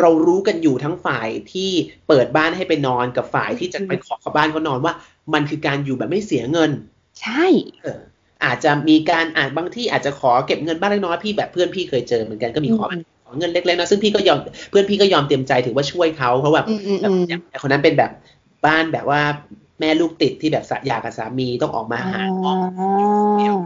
เรารู้กันอยู่ทั้งฝ่ายที่เปิดบ้านให้ไปนอนกับฝ่ายที่จะไปขอเขาบ้านเขานอนว่า มันคือการอยู่แบบไม่เสียเงิน ใช่เอออาจจะมีการอาจบางที่อาจจะขอเก็บเงินบ้างเล็กน้อยพี่แบบเพื่อนพี่เคยเจอเหมือนกันก็มีขออืมขอเงินเล็กๆนะซึ่งพี่ก็ยอมเพื่อนพี่ก็ยอมเตรียมใจถือว่าช่วยเขาเพราะแบบอืมอืมแบบอืมอย่างแต่คนนั้นเป็นแบบบ้านแบบว่าแม่ลูกติดที่แบบสะหยากับสามีต้องออกมาหาอ่า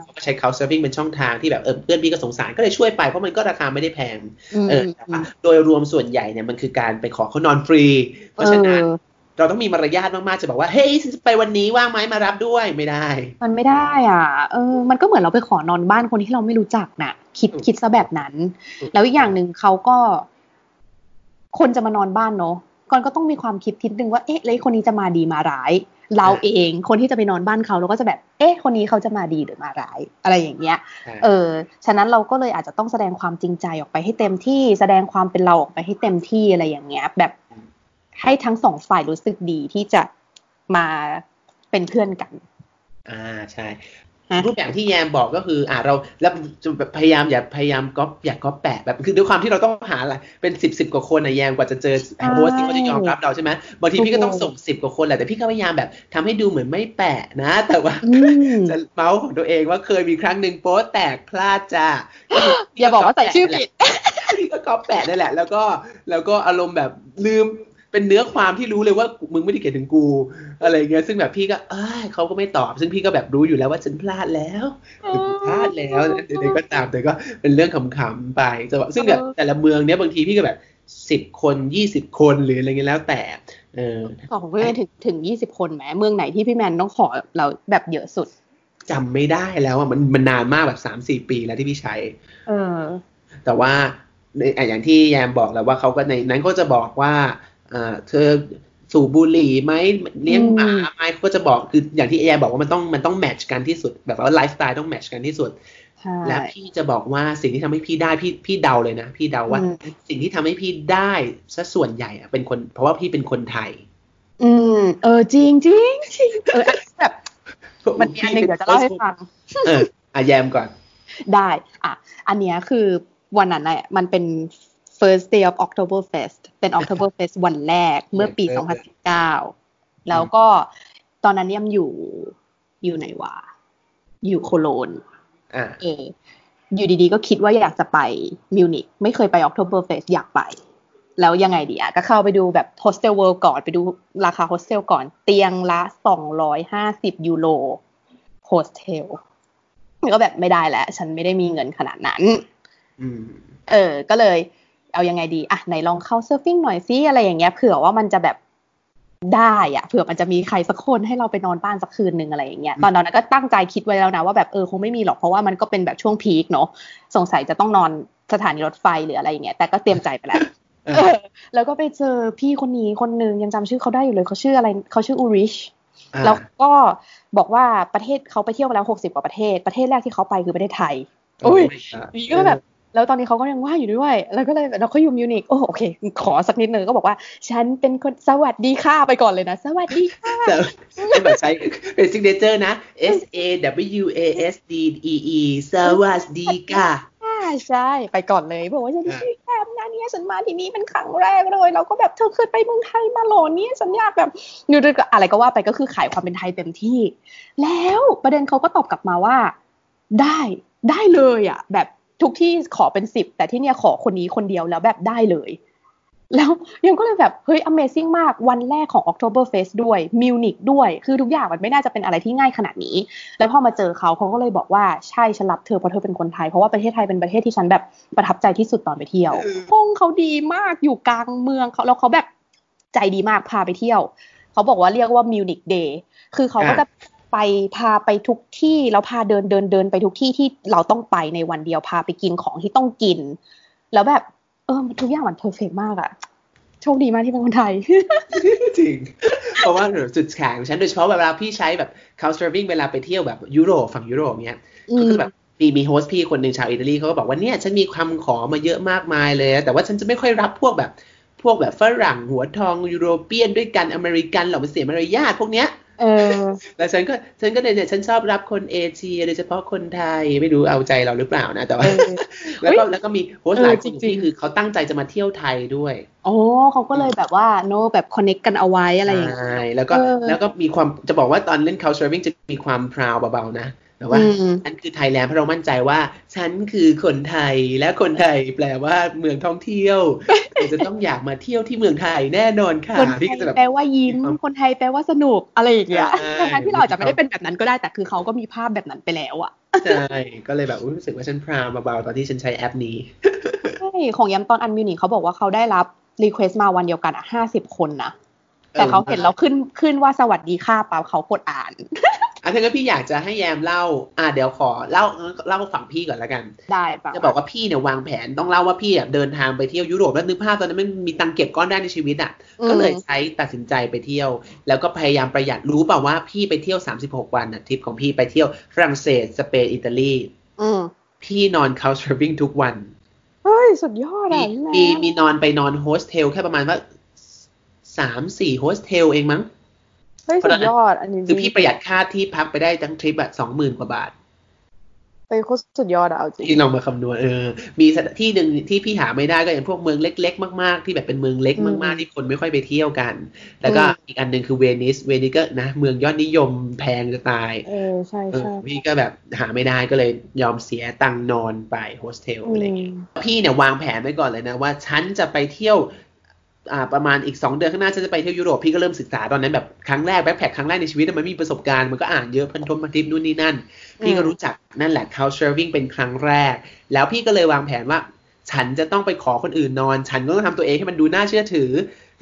เขาก็ใช้ couchsurfing เป็นช่องทางที่แบบเออเพื่อนพี่ก็สงสารก็เลยช่วยไปเพราะมันก็ราคาไม่ได้แพงอืมเออแต่ว่าโดยรวมส่วนใหญ่เนี่ยมันคือการไปขอเขานอนฟรี เพราะฉะนั้นเออเราต้องมีมารยาทมากๆ จะบอกว่าเฮ้ยฉันจะไปวันนี้ว่างไหมมารับด้วยไม่ได้ มันไม่ได้อะเออ มันก็เหมือนเราไปขอนอนบ้านคนที่เราไม่รู้จักน่ะ คิดถูกคิดซะแบบนั้นถูกแล้วอีกอย่างหนึ่งเขาก็ คนจะมานอนบ้านเนาะก่อนก็ต้องมีความคิดทิดนึงว่าเอ๊ะแล้วไอ้คนนี้จะมาดีมาร้าย เราเองคนที่จะไปนอนบ้านเขาเราก็จะแบบ เอ๊ะ คนนี้เขาจะมาดีหรือมาร้าย อะไรอย่างเงี้ย เออ ฉะนั้นเราก็เลยอาจจะต้องแสดงความจริงใจออกไปให้เต็มที่ แสดงความเป็นเราออกไปให้เต็มที่อะไรอย่างเงี้ย แบบให้ทั้งสองฝ่ายรู้สึกดีที่จะมาเป็นเพื่อนกัน อ่าใช่ฮะ รูปแบบที่แยมบอกก็คืออ่าเราแล้วจะแบบพยายามอย่าพยายามก๊อปอย่าก๊อปแปะแบบคือด้วยความที่เราต้องหาอะไรเป็นสิบสิบกว่าคนนะแยมกว่าจะเจอโฮสที่เขาจะยอมรับเราใช่ไหมบางทีพี่ก็ต้องส่งสิบกว่าคนแหละแต่พี่ก็พยายามแบบทำให้ดูเหมือนไม่แปะนะ แต่ว่าอืมจะเมาส์ของตัวเองว่าเคยมีครั้งหนึ่งโป๊แตกพลาดจ้าอย่าบอกว่าใส่ชื่อผิดพี่ก็ก๊อปแปะนั่นแหละ แล้วก็แล้วก็อารมณ์แบบลืม เป็นเนื้อความที่รู้เลยว่ามึงไม่ได้เขียนถึงกู อะไรเงี้ยซึ่งแบบพี่ก็เอ้ยเขาก็ไม่ตอบ ซึ่งพี่ก็แบบรู้อยู่แล้วว่าฉันพลาดแล้วพลาดแล้วเดี๋ยวก็ตามแต่ก็เป็นเรื่องขำๆไปแต่ว่าซึ่งแบบเออแต่ละเมืองเนี้ยบางทีพี่ก็แบบสิบคนยี่สิบคนหรืออะไรเงี้ยแล้วแต่เออของพี่แมนถึงถึงยี่สิบคนไหมเมืองไหนที่พี่แมนต้องขอเราแบบเยอะสุดจำไม่ได้แล้วอะมันมันนานมากแบบสามสี่ปีแล้วที่พี่ใช้ เออ แต่ว่าในอะอย่างที่แยมบอกแล้วว่าเขาก็ในนั้นก็จะบอกว่า เอ่อเธอสูบบุหรี่ไหมเลี้ยงหมาไหมเขาก็จะบอกคืออย่างที่แยมบอกว่ามันต้องมันต้อง match กันที่สุด แบบว่าไลฟ์สไตล์ต้อง match กันที่สุดใช่และพี่จะบอกว่าสิ่งที่ทำให้พี่ได้พี่พี่เดาเลยนะ พี่เดาว่าอืมสิ่งที่ทำให้พี่ได้ซะส่วนใหญ่อะเป็นคน เพราะว่าพี่เป็นคนไทย อืม เออจริงจริงจริงเอออันนี้แบบมันมีอันหนึ่งเดี๋ยวจะเล่าให้ฟังเอออะแยมก่อน ได้ อะ อันเนี้ยคือวันนั้นน่ะมันเป็น first day of October Fest เป็น October Fest วันแรกเมื่อปีเออ2019 แล้วก็ตอนนั้นยำอยู่อยู่ไหนวะ อยู่โคโลนอะเอออยู่ดีๆ ก็คิดว่าอยากจะไปมิวนิกไม่เคยไป October Fest อยากไป แล้วยังไงดีอะ ก็เข้าไปดูแบบ Hostel World ก่อนไปดูราคาโฮสเทลก่อน เตียงละ250ยูโรโฮสเทลก็แบบไม่ได้แล้ว ฉันไม่ได้มีเงินขนาดนั้นอืมเออ ก็เลย เอายังไงดีอะไหนลอง Couchsurfing หน่อยซิอะไรอย่างเงี้ยเผื่อว่ามันจะแบบได้อะเผื่อมันจะมีใครสักคนให้เราไปนอนบ้านสักคืนหนึ่งอะไรอย่างเงี้ยตอนนั้นก็ตั้งใจคิดไว้แล้วนะว่าแบบเออคงไม่มีหรอกเพราะว่ามันก็เป็นแบบช่วงพีคเนาะสงสัยจะต้องนอนสถานีรถไฟหรืออะไรอย่างเงี้ยแต่ก็เตรียมใจไปแล้วเออเออแล้วก็ไปเจอพี่คนนี้คนหนึ่งยังจำชื่อเขาได้อยู่เลยเขาชื่ออะไรเขาชื่ออูริชอะแล้วก็บอกว่าประเทศเขาไปเที่ยวมาแล้วหกสิบกว่าประเทศ ประเทศแรกที่เขาไปคือประเทศไทยอุ้ยนี่ก็แบบ แล้วตอนนี้เขาก็ยังว่างอยู่ด้วย แล้วก็เลยเราเขาอยู่มิวนิกโอ้โอเค ขอสักนิดนึงก็บอกว่า ฉันเป็นคนสวัสดีค่ะไปก่อนเลยนะ สวัสดีค่ะแต่เป็นแบบใช้เป็น signature นะ S A W A S D E E สวัสดีค่ะอ่าใช่ไปก่อนเลยบอกว่าฉันชื่อแอมนะเนี่ยฉันมาที่นี่เป็นครั้งแรกเลยเราก็แบบเธอเคยไปเมืองไทยมาเหรอเนี่ยฉันอยากแบบดูดูอะไรก็ว่าไปก็คือขายความเป็นไทยเต็มที่ แล้วประเด็นเขาก็ตอบกลับมาว่า ได้ได้เลยอะ แบบ ทุกที่ขอเป็นสิบแต่ที่เนี่ยขอคนนี้คนเดียวแล้วแบบได้เลย แล้วยังก็เลยแบบ เฮ้ย Amazing มากวันแรกของ October Fest ด้วยมิวนิกด้วย คือทุกอย่างมันไม่น่าจะเป็นอะไรที่ง่ายขนาดนี้ แล้วพอมาเจอเขาเขาก็เลยบอกว่าใช่ฉันรับเธอเพราะเธอเป็นคนไทย เพราะว่าประเทศไทยเป็นประเทศที่ฉันแบบประทับใจที่สุดตอนไปเที่ยวห้องเขาดีมากอยู่กลางเมืองเขาแล้วเขาแบบใจดีมากพาไปเที่ยว เขาบอกว่าเรียกว่ามิวนิก day คือเขาก็จะ ไปพาไปทุกที่แล้วพาเดินเดินเดินไปทุกที่ที่เราต้องไปในวันเดียวพาไปกินของที่ต้องกิน แล้วแบบ เออทุกอย่างมัน perfect มากอะโชคดีมากที่เป็นคนไทย จริง เพราะว่าจุดแข็งของฉันโดยเฉพาะเวลาพี่ใช้แบบ couch surfing เวลาไปเที่ยวแบบยุโรปฝั่งยุโรปเนี้ยอืก็มคือแบบมีมี host พี่คนหนึ่งชาวอิตาลีเขาก็บอกว่าเนี่ยฉันมีความขอมาเยอะมากมายเลย แต่ว่าฉันจะไม่ค่อยรับพวกแบบพวกแบบฝรั่งหัวทอง European ด้วยกันอเมริกันหรอกมันเสียมารยาทพวกเนี้ย เออแล้วฉันก็ฉันก็เลยเนี่ยฉันชอบรับคนเอเชียโดยเฉพาะคนไทยไม่รู้เอาใจเราหรือเปล่านะแต่ว่าเออแล้วก็แล้วก็มี host หลายคนเออจริงๆที่คือเขาตั้งใจจะมาเที่ยวไทยด้วยอ๋อเขาก็เลยแบบว่าโนแบบคอนเน็กกันเอาไว้อะไรอย่างเงี้ยใช่แล้วก็เออแล้วก็มีความจะบอกว่าตอนเล่น couch surfing จะมีความพราวเบาๆนะ แต่ว่าอืมฉันคือไทยแลนด์เพราะเรามั่นใจว่า ฉันคือคนไทยและคนไทยแปลว่าเมืองท่องเที่ยวเธอจะต้องอยากมาเที่ยวที่เมืองไทยแน่นอนค่ะคนไทพี่ยก็จะแบบแปลว่ายิ้มมีความคนไทยแปลว่าสนุกอะไรอย่างเงี้ยใช่ทั้งๆที่เราอาจจะไม่ได้เป็นแบบนั้นก็ได้แต่คือเขาก็มีภาพแบบนั้นไปแล้วอะใช่ก็เลยแบบอุ๊ยรู้สึกว่าฉันพราวเบาๆตอนที่ฉันใช้แอปนี้ใช่ของย้ำตอนอันมิวนิกเขาบอกว่าเขาได้รับ request มาวันเดียวกันอะห้าสิบคนนะแต่เขาเห็นเราขึ้นขึ้นว่าสวัสดีค่ะปั๊บเขากดอ่าน อะถ้างั้นพี่อยากจะให้แยมเล่า อะเดี๋ยวขอเล่าเล่าฝั่งพี่ก่อนละกัน ได้ปะจะบอกว่าพี่เนี่ยวางแผนต้องเล่าว่าพี่อะเดินทางไปเที่ยวยุโรปแล้วนึกภาพตอนนั้นมันมีตังค์เก็บก้อนได้ในชีวิตอะ ก็เลยใช้ตัดสินใจไปเที่ยว แล้วก็พยายามประหยัดรู้เปล่าว่าพี่ไปเที่ยว 36 วันอะทริปของพี่ไปเที่ยวฝรั่งเศสสเปนอิตาลีอืมพี่นอน couch surfing ทุกวันเฮ้ยสุดยอดมีอะมีมีนอนไปนอนโฮสเทลแค่ประมาณว่าสามสี่โฮสเทลเองมั้ง เฮ้ยสุดยอด อันนี้คือพี่ประหยัดค่าที่พักไปได้ทั้งทริปอะสองหมื่นกว่าบาทไปโคตรสุดยอดอะเอาจริงที่ลองมาคำนวณเออ มีสถานที่หนึ่งที่พี่หาไม่ได้ก็อย่างพวกเมืองเล็ก ๆ มาก ๆ ที่แบบเป็นเมืองเล็กอืมมาก ๆ ที่คนไม่ค่อยไปเที่ยวกัน แล้วก็อืมอีกอันหนึ่งคือเวนิส เวนิสก็นะ เมืองยอดนิยมแพงจะตาย เออใช่เออใช่พี่ก็แบบหาไม่ได้ก็เลยยอมเสียตังค์นอนไปโฮสเทลอือะไรมเงี้ยพี่เนี่ยวางแผนไว้ก่อนเลยนะว่าฉันจะไปเที่ยวอ่า ประมาณอีก 2 เดือนข้างหน้าฉันจะไปเที่ยวยุโรปพี่ก็เริ่มศึกษาตอนนั้นแบบครั้งแรกแบ็คแพคครั้งแรกในชีวิตมันไม่มีประสบการณ์มันก็อ่านเยอะพันธมพันทิปนู่นนี่นั่น พี่ก็รู้จักนั่นแหละ couch surfing เป็นครั้งแรก แล้วพี่ก็เลยวางแผนว่า ฉันจะต้องไปขอคนอื่นนอน ฉันก็ต้องทำตัวเองให้มันดูน่าเชื่อถือ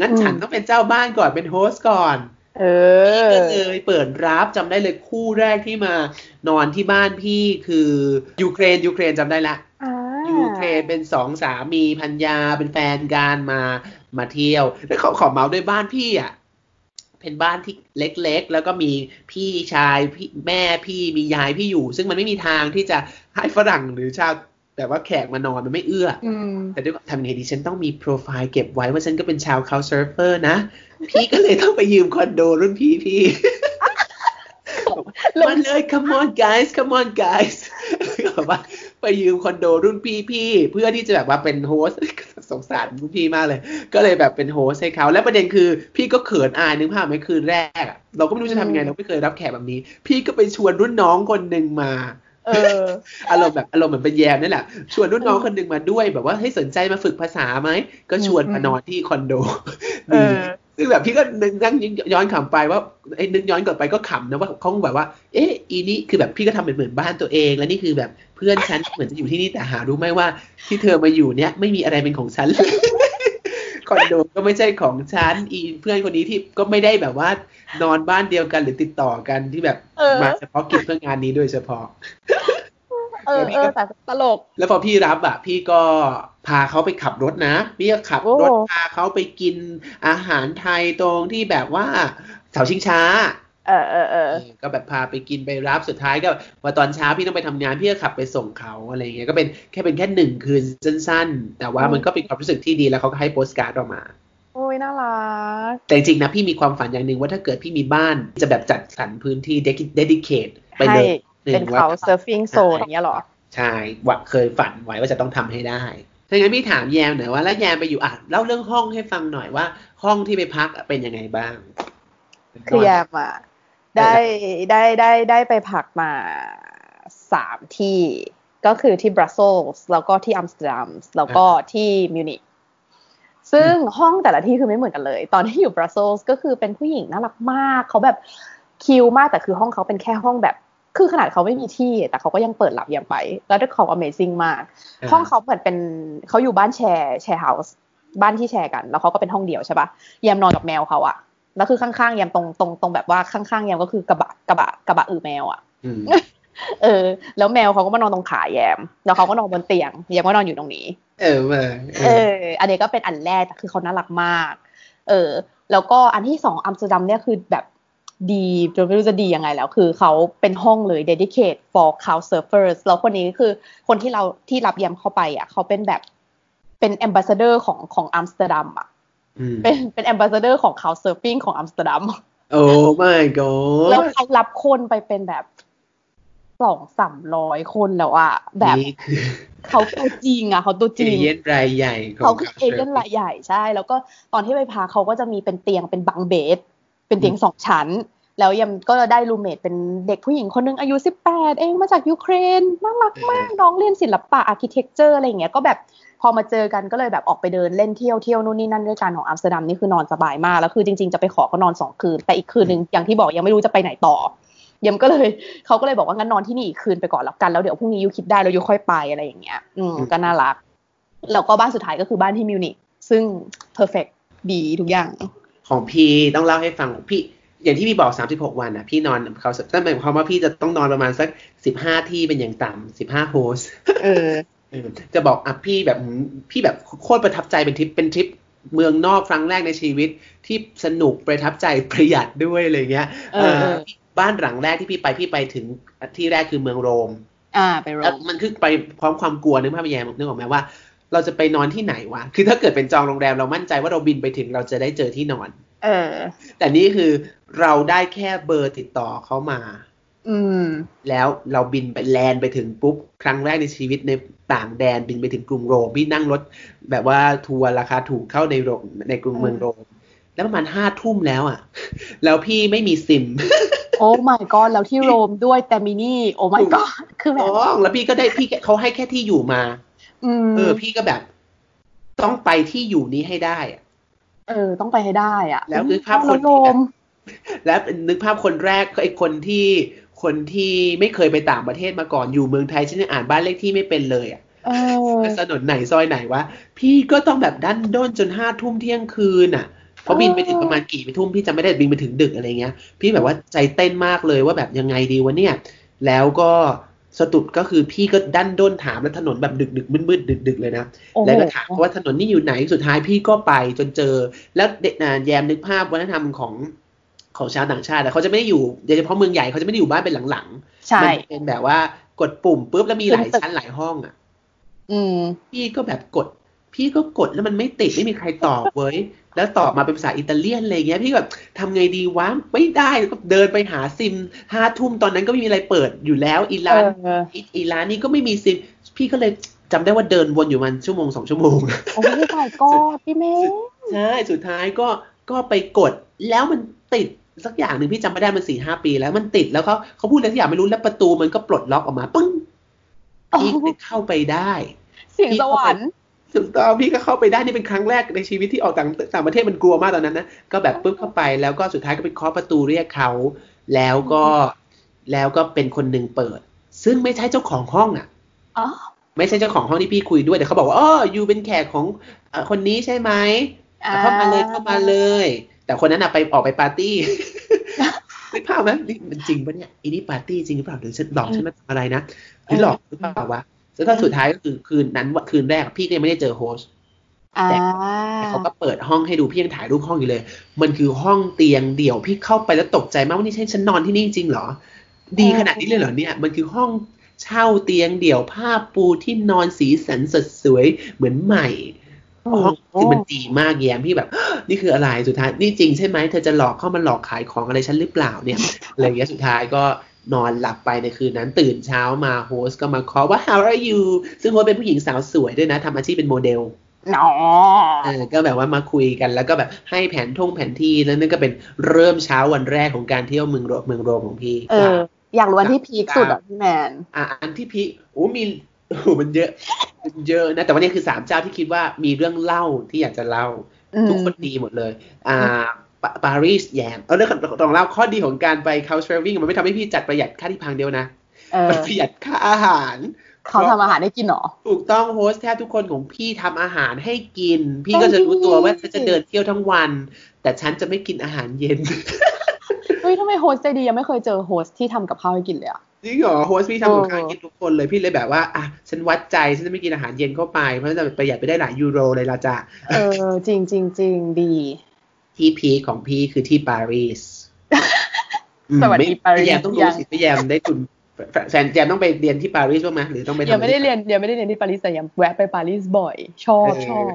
งั้นอืมฉันต้องเป็นเจ้าบ้านก่อนเป็น host ก่อนเออพี่ก็เลยเปิดรับจำได้เลยคู่แรกที่มานอนที่บ้านพี่คือยูเครนยูเครนจำได้ละอ่ายูเครนเป็นสองสามีภรรยาเป็นแฟนกันมา มาเที่ยวแล้วเขาขอเมาส์ด้วยบ้านพี่อะเป็นบ้านที่เล็กๆ แล้วก็มีพี่ชายพี่แม่พี่มียายพี่อยู่ ซึ่งมันไม่มีทางที่จะให้ฝรั่งหรือชาวแบบว่าแขกมานอนมันไม่เอื้อออืมแต่ด้วยทำไงดีฉันต้องมีโปรไฟล์เก็บไว้ว่าฉันก็เป็นชาวคา u เซิร์ฟเ r อร์นะ พี่ก็เลยต้องไปยืมคอนโดรุ่นพี่พี่มันเลย come on guys come on guys แบบว่าไปยืมคอนโดรุ่นพี่พี่ เพื่อที่จะแบบว่าเป็นโฮสต์ สงสารรุ่นพี่มากเลย ก็เลยแบบเป็นโฮสต์ให้เขาและประเด็นคือ พี่ก็เขินอายนึกภาพไหมคืนแรกอะเราก็ไม่รู้จะทำยังไงอืมเราไม่เคยรับแขกแบบนี้ พี่ก็ไปชวนรุ่นน้องคนหนึ่งมาเอออารมณ์แบบอารมณ์เหมือนเป็นแยมนี่แหละชวนรุ่นน้องคนหนึ่งมาด้วย แบบว่าให้ยสนใจมาฝึกภาษาไหมก็ชวนอืมมานอนที่คอนโดเออ ซึ่งแบบพี่ก็นึกนั่งย้อนขำไปว่าไอ้นึกย้อนกลับไปก็ขำนะว่าเขาแบบว่า เอ๊ะอีนี่คือแบบพี่ก็ทำเป็นเหมือนบ้านตัวเอง แล้วนี่คือแบบเพื่อนฉันเหมือนจะอยู่ที่นี่แต่หารู้ไหมว่าที่เธอมาอยู่เนี่ยไม่มีอะไรเป็นของฉันเลยคอนโดก็ไม่ใช่ของฉันอีเพื่อนคนนี้ที่ก็ไม่ได้แบบว่านอนบ้านเดียวกันหรือติดต่อกันที่แบบเออมาเฉพาะกิจเพื่องานนี้โดยเฉพาะ เออเออแต่ตลก แล้วพอพี่รับอะ พี่ก็ พาเขาไปขับรถนะพี่ก็ขับรถโอ้พาเขาไปกินอาหารไทยตรงที่แบบว่าเสาชิงช้าเออเออเออเออก็แบบพาไปกินไปรับสุดท้ายก็พอตอนเช้าพี่ต้องไปทำงานพี่ก็ขับไปส่งเขาอะไรเงี้ยก็เป็นแค่เป็นแค่หนึ่งคืนสั้นๆ แต่ว่ามันก็เป็นความรู้สึกที่ดีแล้วเขาก็ให้โปสการ์ดออกมา โอ้ยน่ารัก แต่จริงๆนะพี่มีความฝันอย่างหนึ่งว่าถ้าเกิดพี่มีบ้านจะแบบจัดสรรพื้นที่ dedicate ไปให้เลยเป็นว่า couch surfing zone อย่างเงี้ยเหรอ ใช่ว่าเคยฝันไว้ว่าจะต้องทำให้ได้ ถ้างั้นพี่ถามแยมหน่อยว่าแล้วแยมไปอยู่อะเล่าเรื่องห้องให้ฟังหน่อยว่า ห้องที่ไปพักเป็นยังไงบ้าง คือแยมอะได้ได้ได้ได้ไปพักมาสามที่ก็คือที่บรัสเซลส์แล้วก็ที่อัมสเตอร์ดัมแล้วก็ที่มิวนิกซึ่งห้องแต่ละที่คือไม่เหมือนกันเลย ตอนที่อยู่บรัสเซลส์ก็คือเป็นผู้หญิงน่ารักมาก เขาแบบ cute มากแต่คือห้องเขาเป็นแค่ห้องแบบ คือขนาดเขาไม่มีที่ แต่เขาก็ยังเปิดรับยังไป แล้วด้วยเขา amazing มากอ่าห้องเขาเหมือนเป็นเขาอยู่บ้านแชร์ share house บ้านที่แชร์กัน แล้วเขาก็เป็นห้องเดียวใช่ปะแยมนอนกับแมวเขาอะแล้วคือข้างๆแยมตรงตรงตรงแบบว่าข้างๆแยมก็คือกระบะกระบะกระบะอือแมวอะอืมเออ แล้วแมวเขาก็มานอนตรงขาแยม แล้วเขาก็นอนบนเตียงแยมก็นอนอยู่ตรงนี้เออเออเออ อันนี้ก็เป็นอันแรกแต่คือเขาน่ารักมาก เออ แล้วก็อันที่สองอัมสเตอร์ดัมเนี่ยคือแบบ ดีจนไม่รู้จะดียังไงแล้ว คือเขาเป็นห้องเลย dedicate for couch surfers แล้วคนนี้คือคนที่เราที่รับแยมเข้าไปอะเขาเป็นแบบเป็น ambassador ของของอัมสเตอร์ดัมอะอืมเป็นเป็น ambassador ของ couch surfing ของอัมสเตอร์ดัมโอ้ my god แล้วเขารับคนไปเป็นแบบสองสามร้อยคนแล้วอะแบบนี่คือเขาตัวจริงอะเขาตัวจเอริงเย่นรายใหญ่ของเขาคือ agentรายใหญ่ใช่ แล้วก็ตอนที่ไปพักเขาก็จะมีเป็นเตียงเป็น bunk bed เป็นเตียงสองชั้น แล้วแยมก็ได้ roommate เป็นเด็กผู้หญิงคนหนึ่งอายุสิบแปดเองมาจากยูเครนน่ารักมากน้องเรียนศิลปะ architecture อะไรอย่างเงี้ยก็แบบพอมาเจอกันก็เลยแบบออกไปเดินเล่นเที่ยวเที่ยวนู่นนี่นั่นด้วยกันของอัมสเตอร์ดัมนี่คือนอนสบายมากแล้วคือจริงๆจะไปขอเขานอนสองคืน แต่อีกคืนหนึ่งอย่างที่บอกยังไม่รู้จะไปไหนต่อแยมก็เลยเขาก็เลยบอกว่างั้นนอนที่นี่อีกคืนไปก่อนแล้วกันแล้วเดี๋ยวพรุ่งนี้ you คิดได้แล้ว you ค่อยไปอะไรอย่างเงี้ย อืมก็น่ารักแล้วก็บ้านสุดท้ายก็คือบ้านที่มิวนิกซึ่ง perfect ดีทุกอย่าง ของพี่ต้องเล่าให้ฟังพี่ อย่างที่พี่บอก36วันนะพี่นอนเขานั่นหมายความว่าพี่จะต้องนอนประมาณสัก15ที่เป็นอย่างต่ำ15 host เออเออจะบอกอะพี่แบบหืมพี่แบบโคตรประทับใจเป็นทริปเป็นทริปเมืองนอกครั้งแรกในชีวิตที่สนุกประทับใจประหยัดด้วยอะไรเงี้ยเออเออบ้านหลังแรกที่พี่ไปพี่ไปถึงที่แรกคือเมืองโรม อ่าไปโรแล้วมมันคือไปพร้อมความกลัวนึกภาพแย่นึกออกไหมว่า เราจะไปนอนที่ไหนวะ คือถ้าเกิดเป็นจองโรงแรมเรามั่นใจว่าเราบินไปถึงเราจะได้เจอที่นอน เออ แต่นี่คือเราได้แค่เบอร์ติดต่อเขามา อืม แล้วเราบินไปแลนด์ไปถึงปุ๊บ ครั้งแรกในชีวิตในต่างแดนบินไปถึงกรุงโรมพี่นั่งรถ แบบว่าทัวร์ราคาถูกเข้าในโรมในกรุงเมืองโรม แล้วประมาณห้าทุ่มแล้วอะ แล้วพี่ไม่มีซิมโอ้ my god แล้วที่โรมด้วยแต่มินี่ โอ้ my god คือแบบอ๋อแล้วพี่ก็ได้พี่เขาให้แค่ที่อยู่มาอืม เออ พี่ก็แบบ ต้องไปที่อยู่นี้ให้ได้อะเออ ต้องไปให้ได้อะ แล้วคือภาพคนที่โรมแล้วนึกภาพคนแรกไอ้คนที่คนที่ไม่เคยไปต่างประเทศมาก่อนอยู่เมืองไทยฉันยังอ่านบ้านเลขที่ไม่เป็นเลยอะเออถนนไหนซอยไหนวะพี่ก็ต้องแบบดันด้นจนห้าทุ่มเที่ยงคืนอะเพราะบินไปถึงประมาณกี่ทุ่มพี่จำไม่ได้บินไปถึงดึกอะไรเงี้ย พี่แบบว่าใจเต้นมากเลยว่าแบบยังไงดีวะเนี่ย แล้วก็ สตุดก็คือพี่ก็ดันด้นถามแล้วถนนแบบดึกดึกมืดมืดดึกดึกๆเลยนะโอ้โหแล้วก็ถามว่าถนนนี่อยู่ไหนสุดท้ายพี่ก็ไปจนเจอ แล้วเด็กนะแยมนึกภาพวัฒนธรรมของของชาวต่างชาติอะเขาจะไม่ได้อยู่โดยเฉพาะเมืองใหญ่เขาจะไม่ได้อยู่บ้านเป็นหลังๆใช่มันจะเป็นแบบว่ากดปุ่มปุ๊บแล้วมีหลายชั้นหลายห้องอะอืมพี่ก็แบบกด พี่ก็กดแล้วมันไม่ติดไม่มีใครตอบเว้ย แล้วตอบมาเป็นภาษาอิตาเลียนอะไรเงี้ย พี่แบบทำไงดีวะไม่ได้ก็เดินไปหาซิมห้าทุ่มตอนนั้นก็ไม่มีอะไรเปิดอยู่แล้วอีเอร้านออีอีร้านนี้ก็ไม่มีซิม พี่ก็เลยจำได้ว่าเดินวนอยู่มันชั่วโมงสองชั่วโมงโอ้ my god พี่เมย์ใช่สุดท้ายก็ก็ไปกดแล้วมันติดสักอย่างหนึ่งพี่จำไม่ได้มันสี่ห้าปีแล้วมันติดแล้วเขาเขาพูดอะไรสักอย่างไม่รู้แล้วประตูมันก็ปลดล็อกออกมาปึ้งพี่ก็เข้าไปได้ เสียงสวรรค์ ถูกต้องพี่ก็เข้าไปได้นี่เป็นครั้งแรกในชีวิตที่ออกต่างต่างประเทศมันกลัวมากตอนนั้นนะก็แบบปุ๊บเข้าไปแล้วก็สุดท้ายก็ไปเคาะประตูเรียกเขา แล้วก็แล้วก็เป็นคนหนึ่งเปิด ซึ่งไม่ใช่เจ้าของห้องอะอ๋อไม่ใช่เจ้าของห้องที่พี่คุยด้วยแต่เขาบอกว่าอ๋ออยู่เป็นแขกของเอ่อคนนี้ใช่ไหมเข้ามาเลยเข้ามาเลย แต่คนนั้นอะไปออกไปปาร์ตี้นึกภาพไหมนี่มันจริงปะเนี่ยอีนี่ปาร์ตี้จริงหรือเปล่าหรือฉันหลอกฉันมาทำอะไรนะหรือหลอกหรือเปล่าวะ แล้วก็สุดท้ายก็คือคืนนั้นคืนแรกพี่ก็ยังไม่ได้เจอโฮสต์อ่าแต่เขาก็เปิดห้องให้ดูพี่ยังถ่ายรูปห้องอยู่เลย มันคือห้องเตียงเดี่ยวพี่เข้าไปแล้วตกใจมากว่านี่ใช่ฉันนอนที่นี่จริงเหรอ ดีขนาดนี้เลยเหรอเนี่ย มันคือห้องเช่าเตียงเดี่ยวผ้าปูที่นอนสีสันสดสวยเหมือนใหม่โอ้ห้องโหคือมันดีมากแยมพี่แบบ นี่คืออะไรสุดท้ายนี่จริงใช่ไหมเธอจะหลอกเข้ามาหลอกขายของอะไรฉันหรือเปล่าเนี่ยอะไรอย่างเงี้ยสุดท้ายก็ นอนหลับไปในคืนนั้นตื่นเช้ามา host ก็มาขอว่า how are you ซึ่ง host เป็นผู้หญิงสาวสวยด้วยนะทำอาชีพเป็นโมเดลหนอเออก็แบบว่ามาคุยกันแล้วก็แบบให้แผนท่งแผนที่แล้วนั่นก็เป็นเริ่มเช้าวันแรกของการเที่ยวเมืองโรมเมืองโรมของพี่เอออยากรู้อันที่ peak สุดอะพี่แมนอะอันที่พี่โอ้มีโอ้มันเยอะมันเยอะนะ แต่ว่านี่คือสามเจ้าที่คิดว่ามีเรื่องเล่าที่อยากจะเล่าอืมทุกคนดีหมดเลย อ่า ปาปารีสแยมเอาเรื่องต้องเล่าข้อดีของการไป couch traveling มันไม่ทำให้พี่จัดประหยัดค่าที่พักเดียวนะเออมันประหยัดค่าอาหารเขาทำอาหารให้กินเหรอ ถูกต้องโฮสต์แทบทุกคนของพี่ทำอาหารให้กิน พี่ก็จะรู้ตัวว่าฉันจะเดินเที่ยวทั้งวัน แต่ฉันจะไม่กินอาหารเย็นเฮ้ยทำไมโฮสต์ใจดียังไม่เคยเจอโฮสต์ที่ทำกับข้าวให้กินเลยอะจริงเหรอโฮสต์พี่ทำกับข้าวเออกินทุกคนเลยพี่เลยแบบว่าอะฉันวัดใจฉันจะไม่กินอาหารเย็นเข้าไปเพราะฉะนั้นประหยัดไปได้หลายยูโรเลยละจ้ะเออจริงจริงจริงดี ที่พีคของพี่คือที่ปารีสอืมสวัสดีไม่ปารีสพี่แยมต้องยัรู้งสิพี่แยมได้ทุนแฟนแยมต้องไปเรียนที่ปารีสบ้างไหมหรือต้องไปทำยังไม่ได้เรียนยังไม่ได้เรียนที่ปารีสแต่ยังแวะไปปารีสบ่อย ชอบเออชอบ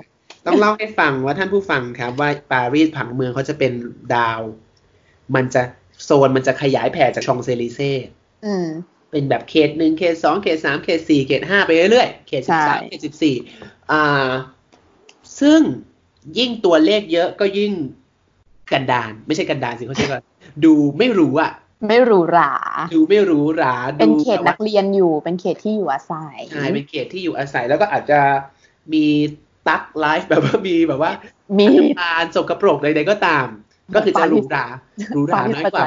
ต้องเล่าให้ฟังว่าท่านผู้ฟังครับ ว่าปารีสผังเมืองเขาจะเป็นดาว มันจะโซนมันจะขยายแผ่จากชองเซลิเซ่อืมเป็นแบบเขตหนึ่งเขตสองเขตสามเขตสี่เขตห้าไปเรื่อยๆ เขตสิบใช่สามเขตสิบสี่อ่า ซึ่งยิ่งตัวเลขเยอะก็ยิ่ง กันดานไม่ใช่กันดานสิเขาใช้ว่าดูไม่รู้อะไม่หรูหราดูไม่รู้หราเป็นดูเขตนักเรียนอยู่ เป็นเขตที่อยู่อาศัยใช่เป็นเขตที่อยู่อาศัยแล้วก็อาจจะมี thug life แบบว่ามีแบบว่า มีทานสกปรกใดๆก็ตาม ก็คือจะหรูหราหรูหราน้อยกว่า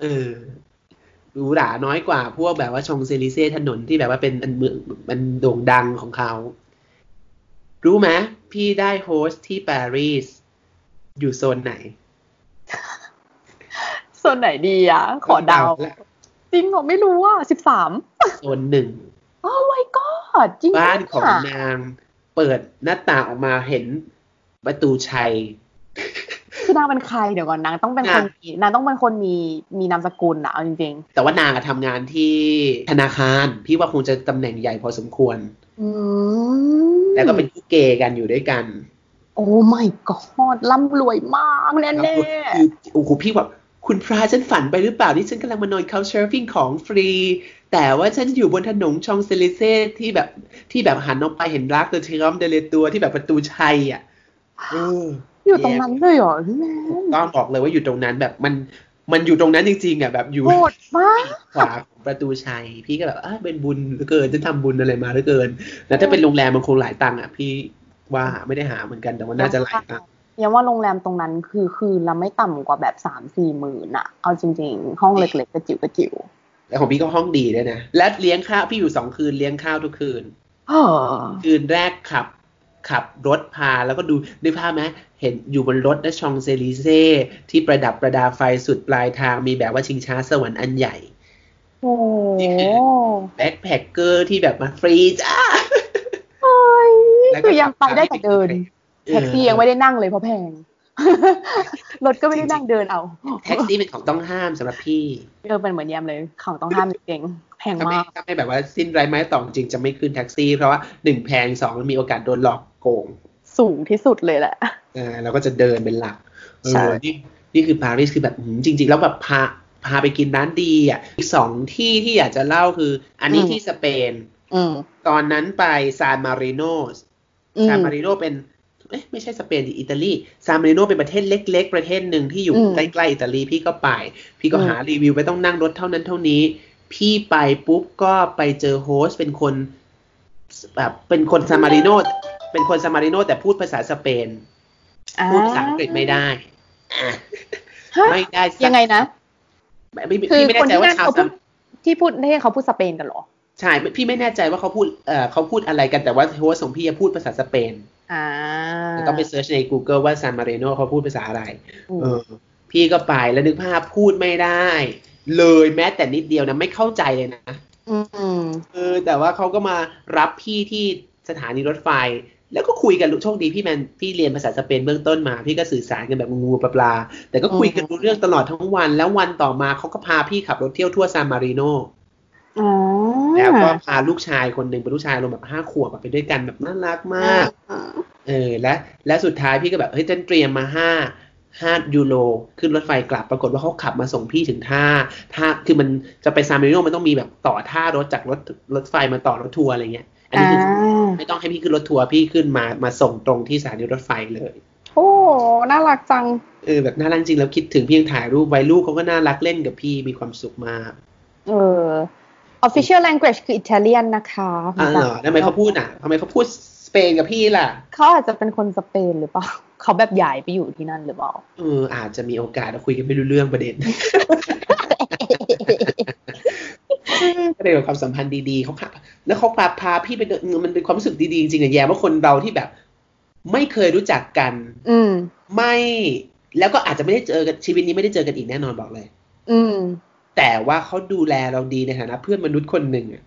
เออหรูหราน้อยกว่า พวกแบบว่าชองเซลิเซ่ถนนที่แบบว่าเป็นอันเมืองมันโด่งดังของเขา รู้ไหมพี่ได้โฮสต์ที่ปารีสอยู่โซนไหน โซนไหนดีอะ ขอเดาแล้วจริงเหรอไม่รู้อะสิบสามโซนหนึ่งโอ้ my god จริงบ้านของปะนาง เปิดหน้าต่างออกมาเห็นประตูชัยคือนางเป็นใครเดี๋ยวก่อนนางต้องเป็นคนนางมีนางต้องเป็นคนมีมีนามสกุลอะเอาจริงแต่ว่านางอะทำงานที่ธนาคารพี่ว่าคงจะตำแหน่งใหญ่พอสมควรๆอืมแล้วก็เป็นคู่เกย์กันอยู่ด้วยกัน โอ้โอ้ my god ร่ำรวยมากแน่แล้วคือโอ้โหพี่แบบคุณพระฉันฝันไปหรือเปล่าที่ฉันกำลังมานอน couch surfing ของฟรี แต่ว่าฉันอยู่บนถนนชองเซลิเซ่ที่แบบที่แบบหันออกไปเห็น Arc de Triomphe de l'Étoile ที่แบบประตูชัยอะเออๆอยู่ตรงนั้นเลยเหรอพี่แมนต้องบอกเลยว่าอยู่ตรงนั้นแบบมันมันอยู่ตรงนั้นจริงๆอะแบบอยู่โหดมากขวาของประตูชัย พี่ก็แบบอะเป็นบุญเหลือเกินจะทำบุญอะไรมาเหลือเกิน แล้วถ้าเป็นโรงแรมมันคงหลายตังค์อะพี่ ว่าไม่ได้หาเหมือนกันแต่ว่าน่าจะหลายตังค์ยังว่าโรงแรมตรงนั้นคือคืนละไม่ต่ำกว่าแบบสามสี่หมื่นอะเอาจริง ๆ ห้องเล็กๆกระจิ๋วกระจิ๋วแต่ของพี่ก็ห้องดีด้วยนะและเลี้ยงข้าวพี่อยู่สองคืนเลี้ยงข้าวทุกคืนเออคืนแรกขับขับรถพาแล้วก็ดูนึกภาพไหมเห็นอยู่บนรถนะชองเซลิเซ่ที่ประดับประดาไฟสุดปลายทางมีแบบว่าชิงช้าสวรรค์อันใหญ่โอ้นี่คือbackpacker ที่แบบมาฟรีจ้าเฮ้ยแล้วก็ คือยังไปได้แต่เดินเออแท็กซี่ยังไม่ได้นั่งเลยเพราะแพงรถก็ไม่ได้นั่งเดินเอา แท็กซี่เป็นของต้องห้ามสำหรับพี่เออเป็นเหมือนแยมเลยของต้องห้ามจริงๆแพงถ้าไม่มากถ้าไม่แบบว่าสิ้นไร้ไม้ตอกจริงจะไม่ขึ้นแท็กซี่ เพราะว่าหนึ่งแพงสองมีโอกาสโดนหลอกโกง สูงที่สุดเลยแหละเออเราก็จะเดินเป็นหลักเอใช่อนี่นี่คือปารีสคือแบบหืมจริง ๆ แล้วแบบพาพาไปกินร้านดีอะอีกสองที่ที่อยากจะเล่าคือ อันนี้ที่สเปนอืมตอนนั้นไปซานมาริโนอืม ซานมาริโนเป็นเอ๊ะไม่ใช่สเปนดิอิตาลีซานมาริโนเป็นประเทศเล็ก ๆ ประเทศหนึ่งที่อยู่อืมใกล้ๆอิตาลีพี่ก็ไป พี่ก็อืมหารีวิวไปต้องนั่งรถเท่านั้นเท่านี้ พี่ไปปุ๊บก็ไปเจอโฮสต์เป็นคนแบบเป็นคนซานมาริโนเป็นคนซานมาริโนแต่พูดภาษาสเปน พูดภาษาอังกฤษไม่ได้อะฮะไม่ได้สักยังไงนะไม่ไม่คือพี่ไม่คนแน่ใจที่ว่านั่นชาวเขาซาพูดที่พูดให้เขาพูดสเปนกันเหรอ ใช่ พี่ไม่แน่ใจว่าเขาพูดเอ่อเขาพูดอะไรกันแต่ว่าโฮสต์ของพี่อะพูดภาษาสเปนอ่าต้องไป search ใน Google ว่าซานมาริโนเขาพูดภาษาอะไรอืมเออพี่ก็ไปแล้วนึกภาพพูดไม่ได้ เลยแม้แต่นิดเดียวนะไม่เข้าใจเลยนะอืมเออแต่ว่าเขาก็มารับพี่ที่สถานีรถไฟ แล้วก็คุยกันโชคดีพี่แมนพี่เรียนภาษาสเปนเบื้องต้นมา พี่ก็สื่อสารกันแบบงูๆปลาๆแต่ก็คุยกันรู้เรื่องตลอดทั้งวัน แล้ววันต่อมาเขาก็พาพี่ขับรถเที่ยวทั่วซานมาริโนอ๋อ แล้วก็พาลูกชายคนหนึ่งเป็นลูกชายรวมแบบห้าขวบอะไปด้วยกันแบบน่ารักมากเออและและสุดท้ายพี่ก็แบบเฮ้ยฉันเตรียมมาห้าห้ายูโรขึ้นรถไฟกลับปรากฏว่าเขาขับมาส่งพี่ถึงท่าท่าคือมันจะไปซานมาริโนมันต้องมีแบบต่อท่ารถจากรถรถไฟมาต่อรถทัวร์อะไรเงี้ย อันนี้คืออ่าไม่ต้องให้พี่ขึ้นรถทัวร์พี่ขึ้นมามาส่งตรงที่สถานีรถไฟเลย โอ้น่ารักจังเออแบบน่ารักจริงแล้วคิดถึงพี่ยังถ่ายรูปไว้ลูกเขาก็น่ารักเล่นกับพี่มีความสุขมาก เออ official language คือ Italian นะคะอ่าเหรอทำไมเขาพูดอะทำไมเขาพูดสเปนกับพี่ล่ะ เขาอาจจะเป็นคนสเปนหรือเปล่า เขาแบบย้ายไปอยู่ที่นั่นหรือเปล่า เออ อาจจะมีโอกาสเราคุยกันไม่รู้เรื่องประเด็นก็เลยเป็นความสัมพันธ์ดีๆเขาพาแล้วเขาพาพาพี่ไปเดินมันเป็นความรู้สึกดีๆจริงๆอะแย่ว่าคนเราที่แบบ ไม่เคยรู้จักกัน อืม ไม่ แล้วก็อาจจะไม่ได้เจอกันชีวิตนี้ไม่ได้เจอกันอีกแน่นอนบอกเลย อืม แต่ว่าเขาดูแลเราดีในฐานะเพื่อนมนุษย์คนหนึ่งอะ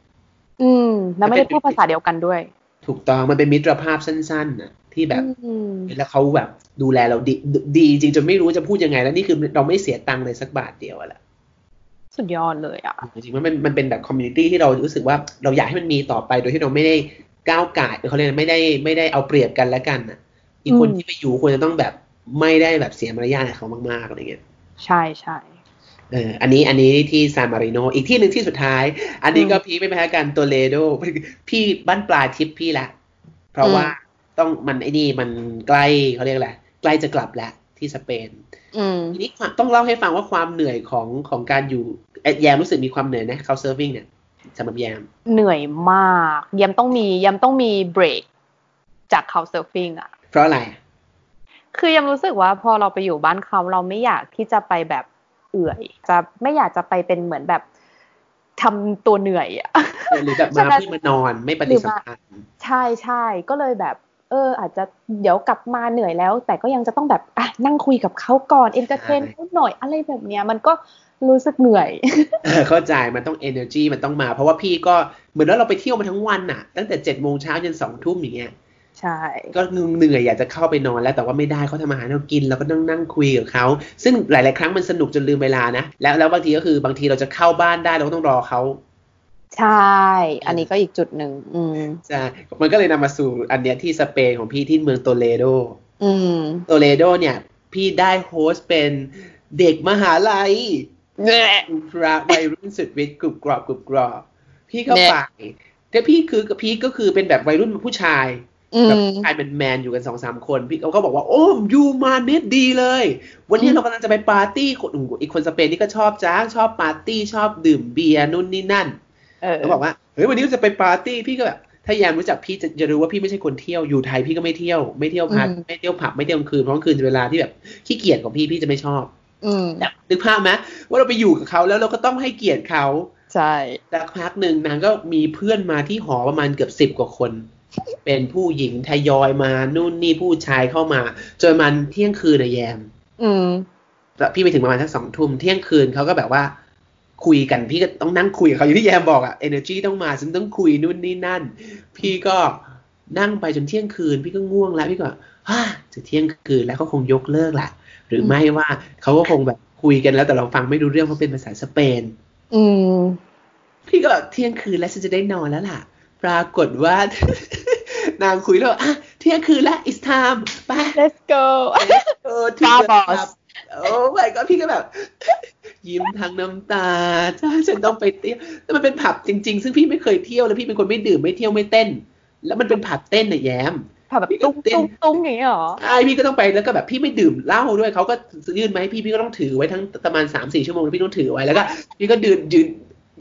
อืม แล้วไม่ได้พูดภาษาเดียวกันด้วย ถูกต้องมันเป็นมิตรภาพสั้นๆนะที่แบบอืมแล้วเขาแบบดูแลเราดีดีจริงจนไม่รู้จะพูดยังไง แล้วนี่คือเราไม่เสียตังค์เลยสักบาทเดียวอะแหละสุดยอดเลยอะจริงๆว่ามันมันเป็นแบบ community ที่เรารู้สึกว่าเราอยากให้มันมีต่อไปโดยที่เราไม่ได้ก้าวก่ายเขาเรียกอะไรไม่ได้ไม่ได้เอาเปรียบกันและกันอะ อีกคนอืมที่ไปอยู่ควรจะต้องแบบไม่ได้แบบเสียมารยาทให้เขามากๆอะไรเงี้ยใช่ใช่ เอออันนี้อันนี้ที่ซานมาริโนอีกที่หนึ่งที่สุดท้าย อันนี้ก็พีคไม่แพ้กันโตเลโดพี่บ้านปลายทริปพี่ละเพราะว่าต้องมันไอ้นี่มันใกล้เขาเรียกอะไรใกล้จะกลับแล้วที่สเปนอืมทีนี้ความต้องเล่าให้ฟังว่าความเหนื่อยของของการอยู่เอ่อแยมรู้สึกมีความเหนื่อยนะ couch surfing เนี่ยสำหรับแยมเหนื่อยมากแยมต้องมีแยมต้องมีเบรกจาก couch surfing อะ เพราะอะไร คือแยมรู้สึกว่าพอเราไปอยู่บ้านเขาเราไม่อยากที่จะไปแบบ เอื่อย จะไม่อยากจะไปเป็นเหมือนแบบทำตัวเหนื่อยอะหรือแบบฉะมานั้นเพื่อมานอนไม่ปฏิสัมพันธ์ใช่ใช่ก็เลยแบบ เออ อาจจะเดี๋ยวกลับมาเหนื่อยแล้ว แต่ก็ยังจะต้องแบบอะนั่งคุยกับเขาก่อน entertain เขาหน่อยอะไรแบบเนี้ย มันก็รู้สึกเหนื่อยเออเข้าใจมันต้อง energy มันต้องมา เพราะว่าพี่ก็เหมือนว่าเราไปเที่ยวมาทั้งวันน่ะ ตั้งแต่เจ็ดโมงเช้าจนสองทุ่มอย่างเงี้ย ใช่ ก็เหนื่อยอยากจะเข้าไปนอนแล้วแต่ว่าไม่ได้เขาทำอาหารให้เรากินเราก็นั่งนั่งคุยกับเขาซึ่งหลาย ๆ ครั้งมันสนุกจนลืมเวลานะ แล้วแล้วบางทีก็คือบางทีเราจะเข้าบ้านได้เราก็ต้องรอเขาใช่ อันนี้ก็อีกจุดหนึ่งอืมใช่ มันก็เลยนำมาสู่อันเนี้ยที่สเปนของพี่ที่เมืองโตเลโดออืมโตเลโดเนี่ย พี่ได้โฮสต์เป็นเด็กมหาลัยแน่พระวัยรุ่นสุดฤทธิ์กรุบกรอบกรุบกรอบ พี่ก็แน่ไปแต่พี่คือกับพี่ก็คือเป็นแบบวัยรุ่นผู้ชายอื แบบมผู้ชายเป็นแมนอยู่กันสองสามคนพี่เขาก็บอกว่า โอ้ you มาเนี่ยดีเลย วันนี้อืมเรากำลังจะไปปาร์ตี้คนอีกคนสเปนนี่ก็ชอบจ้าชอบปาร์ตี้ชอบดื่มเบียร์นู่นนี่นั่นเออเขาบอกว่าเฮ้ยวันนี้เราจะไปปาร์ตี้พี่ก็แบบถ้าแยามรู้จักพี่จะจะรู้ว่าพี่ไม่ใช่คนเที่ยวอยู่ไทยพี่ก็ไม่เที่ยวไม่เที่ยวพักอืมไม่เที่ยวผับไม่เที่ยวกลางคืนเพราะกลางคืนเป็นเวลาที่แบบขี้เกียจของพี่พี่จะไม่ชอบอืมแบบนึกภาพไหมว่าเราไปอยู่กับเขาแล้วเราก็ต้องให้เกียรติเขาใช่สักพักหนึ่งนางก็มีเพื่อนมาที่หอประมาณเกือบสิบ10กว่าคน เป็นผู้หญิงทยอยมานู่นนี่ผู้ชายเข้ามา จนมันเที่ยงคืนอะแยม อืมแล้วพี่ไปถึงประมาณสักสองทุ่มเที่ยงคืนเขาก็แบบว่า คุยกันพี่ก็ต้องนั่งคุยกับเขาอย่างที่แยมบอกอะ energy ต้องมาฉันต้องคุยนู่นนี่นั่น พี่ก็นั่งไปจนเที่ยงคืน พี่ก็ง่วงแล้วพี่ก็ฮ่าจะเที่ยงคืนแล้วเขาคงยกเลิกละหรือไม่ว่าเขาก็คงแบบคุยกันแล้วแต่เราฟังไม่รู้เรื่องเพราะเป็นภาษาสเปน อืมพี่ก็แบบเที่ยงคืนแล้วฉันจะได้นอนแล้วล่ะ ปรากฏว่านางคุยแล้วอะเที่ยงคืนแล้ว it's time ไป let's go เออถึง Bar จะ boss แบบโอ้ไม่ก็พี่ก็แบบ ยิ้มทั้งน้ำตาจ้าฉันต้องไปเที่ยวแต่มันเป็นผับจริง ๆ ซึ่งพี่ไม่เคยเที่ยวแล้วพี่เป็นคนไม่ดื่มไม่เที่ยวไม่เต้น แล้วมันเป็นผับเต้นน่ะแย้มผับแบบตุ้งตุ้งตุ้งอย่างเงี้ยเหรอใช่พี่ก็ต้องไปแล้วก็แบบพี่ไม่ดื่มเหล้าด้วยเขาก็ยื่นมาให้พี่พี่ก็ต้องถือไว้ทั้งประมาณสามสี่ชั่วโมงแล้วพี่ต้องถือไว้แล้วก็พี่ก็ยืนยืน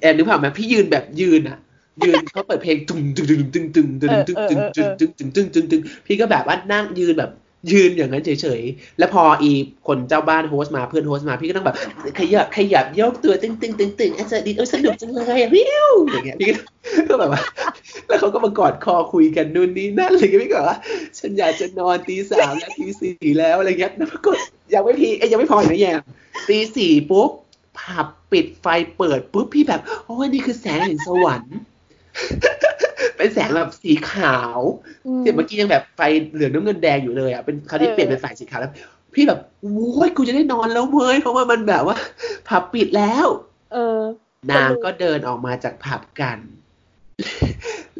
แอบนึกภาพไหมพี่ยืนแบบยืนอะ ยืนเขาเปิดเพลงตึงตึงตึงตึงตึงตึงตึงตึงตึงตึงตึงตึงตึงตึงพี่ก็แบบว่านั่งยืนแบบยืนอย่างนั้นเฉยๆ แล้วพออีคนเจ้าบ้านโฮสต์มาเพื่อนโฮสต์มาพี่ก็ต้องแบบ ขยับขยับยกตัวตึงตึงตึงตึงอะสวัสดีโอ้สนุกจังเลยอะวิวอย่างเงี้ยพี่ก็แบบว่า แล้วเขาก็มากอดคอคุยกันนู่นนี่นั่นอะไรเงี้ยพี่ก็ว่าฉันอยากจะนอนตีสามและตีสี่แล้วอะไรเงี้ยแล้วปรากฏยังไม่พีเอ้ยยังไม่พออีกนะแยมตีสี่ปุ๊บผับปิดไฟเปิดปุ๊บพี่แบบโอ้ยนี่คือแสงแห่งสวรรค์ เป็นแสงแบบสีขาวเดี๋ยวเมื่อกี้ยังแบบไฟเหลืองน้ำเงินแดงอยู่เลยอะเป็นคราวนี้เออเปลี่ยนเป็นไฟสีขาวแล้ว พี่แบบโอ้ยกูจะได้นอนแล้วเว้ยเพราะว่ามันแบบว่า ผับปิดแล้ว เออนางก็เดินออกมาจากผับกัน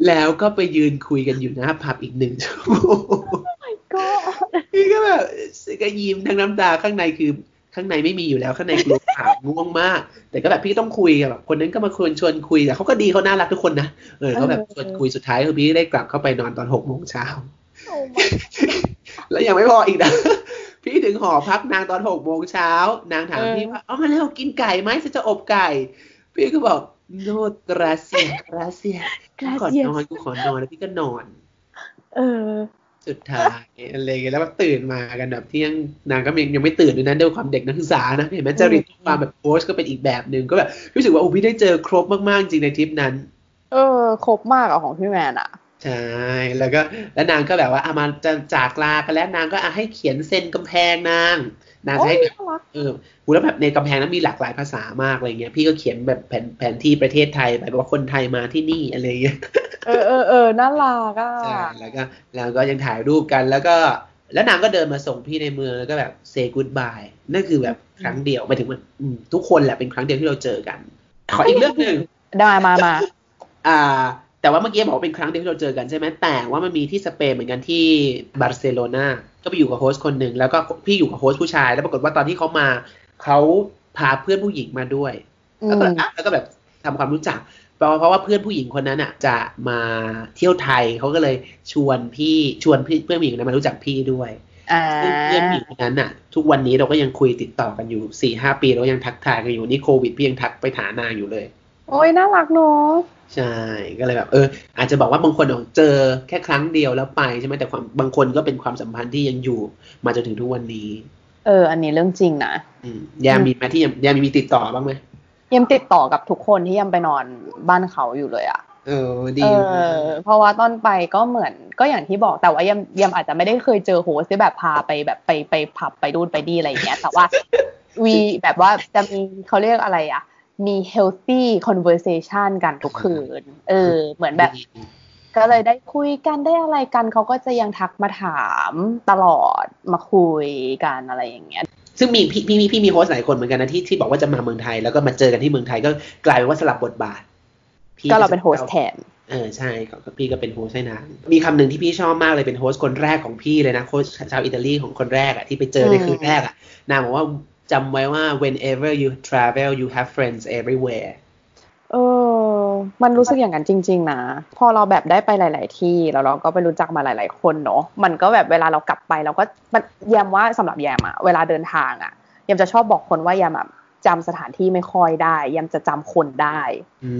แล้วก็ไปยืนคุยกันอยู่หน้าผับอีกหนึ่งชั่วโมงก็พี่ก็แบบก็ยิ้มทั้งน้ำตาข้างในคือ ข้างในไม่มีอยู่แล้วข้างในกลัวขาวง่วงมาก แต่ก็แบบพี่ก็ต้องคุยกับแบบคนนั้นก็มาชวนชวนคุยแต่เขาก็ดีเขาน่ารักทุกคนนะเออเขาแบบชวนคุยสุดท้ายคือพี่ได้กลับเข้าไปนอนตอนหกโมงเช้าโอ้ my แล้วยังไม่พออีกนะพี่ถึงหอพักนางตอนหกโมงเช้านางถามพี่ว่าเอามาแล้วกินไก่ไหมฉันจะอบไก่ พี่ก็บอก no gracias gracias กูขอนอนกูขอนอนแล้วพี่ก็นอน เออ สุดท้ายอะไรอย่างเงี้ยแล้วแบบตื่นมากันแบบเที่ยงนางก็ยังยังไม่ตื่นด้วยนะด้วยความเด็กนักศึกษานะเห็นไหมจริตความแบบโพสก็เป็นอีกแบบหนึ่งก็แบบรู้สึกว่าโอ้พี่ได้เจอครบมากๆจริงในทริปนั้น เออ ครบมากอะของพี่แมนอะใช่แล้วก็แล้วนางก็แบบว่าอามาจะจากลากันแล้วนางก็อะให้เขียนเซ็นกำแพงนาง นางโอ้จะยให้แบบน่ารักเออหูแล้วแบบในกำแพงนั้นมีหลากหลายภาษามากอะไรเงี้ย พี่ก็เขียนแบบแผนแผนที่ประเทศไทยไปบอกว่าคนไทยมาที่นี่อะไรเงี้ย เออเออเออน่ารักอะใช่แล้วก็แล้วก็ยังถ่ายรูปกันแล้วก็แล้วนางก็เดินมาส่งพี่ในเมืองแล้วก็แบบ say goodbye นั่นคือแบบครั้งเดียวหมายถึงมันอืมทุกคนแหละเป็นครั้งเดียวที่เราเจอกัน ขออีกเรื่องหนึ่งได้มามาอ่า แต่ว่าเมื่อกี้บอกว่าเป็นครั้งเดียวที่เราเจอกันใช่ไหมแต่ว่ามันมีที่สเปนเหมือนกันที่บาร์เซโลนา ก็ไปอยู่กับโฮสต์คนหนึ่งแล้วก็พี่อยู่กับโฮสต์ผู้ชาย แล้วปรากฏว่าตอนที่เขามาเขาพาเพื่อนผู้หญิงมาด้วยอืแล้วมก็อะแล้วก็แบบทำความรู้จักเพราะเพราะว่าเพื่อนผู้หญิงคนนั้นอะ จะมาเที่ยวไทยเขาก็เลยชวนพี่ชวนพี่เพื่อนผู้หญิงคนนั้นมารู้จักพี่ด้วยอ่าซึ่งเพื่อนผู้หญิงคนนั้นอะ ทุกวันนี้เราก็ยังคุยติดต่อกันอยู่สี่ห้าปีเราก็ยังทักทายกันอยู่นี่โควิดพี่ยังทักไปถานางอยู่เลย โอ้ยน่ารักเนาะ ใช่ก็เลยแบบ เออ อาจจะบอกว่าบางคนอะเจอแค่ครั้งเดียวแล้วไปใช่ไหมแต่ความบางคนก็เป็นความสัมพันธ์ที่ยังอยู่มาจนถึงทุกวันนี้ เออ อันนี้เรื่องจริงนะอืมยามมีไหมที่ยังยามมีติดต่อบ้างไหมยังติดต่อกับทุกคนที่ยังไปนอนบ้านเขาอยู่เลยอะเออเอดีอเพราะว่าตอนไปก็เหมือนก็อย่างที่บอกแต่ว่ายังยังอาจจะไม่ได้เคยเจอโฮสที่แบบพาไปแบบไปไปผับไปดูนไปดีอะไรอย่างเงี้ยแต่ว่าวีแบบว่าจะมีเขาเรียกอะไรอะ มี healthy conversation กันทุกคืน เออ เหมือนแบบ ก็เลยได้คุยกันได้อะไรกันเขาก็จะยังทักมาถามตลอดมาคุยกันอะไรอย่างเงี้ย ซึ่งมีพี่พี่มีพี่มีโฮสต์หลายคนเหมือนกันนะที่ที่บอกว่าจะมาเมืองไทย แล้วก็มาเจอกันที่เมืองไทยก็กลายเป็นว่าสลับบทบาทพพี่ก็เราเป็นโฮสต์แทนเออใช่ก็พี่ก็เป็นโฮสต์ให้นางมีคำหนึ่งที่พี่ชอบมากเลยเป็นโฮสต์คนแรกของพี่เลยนะโฮสต์ชาวอิตาลีของคนแรกอะที่ไปเจอในคืนแรกอะนางบอกว่า จำไว้ว่า whenever you travel you have friends everywhere เออ มันรู้สึกอย่างนั้นจริง ๆ นะ พอเราแบบได้ไปหลาย ๆ ที่แล้วเราก็ไปรู้จักมาหลาย ๆ คนเนาะ มันก็แบบเวลาเรากลับไปเราก็มันแยมว่าสำหรับแยมอะเวลาเดินทางอะแยมจะชอบบอกคนว่าแยมอะจำสถานที่ไม่ค่อยได้แยมจะจำคนได้อื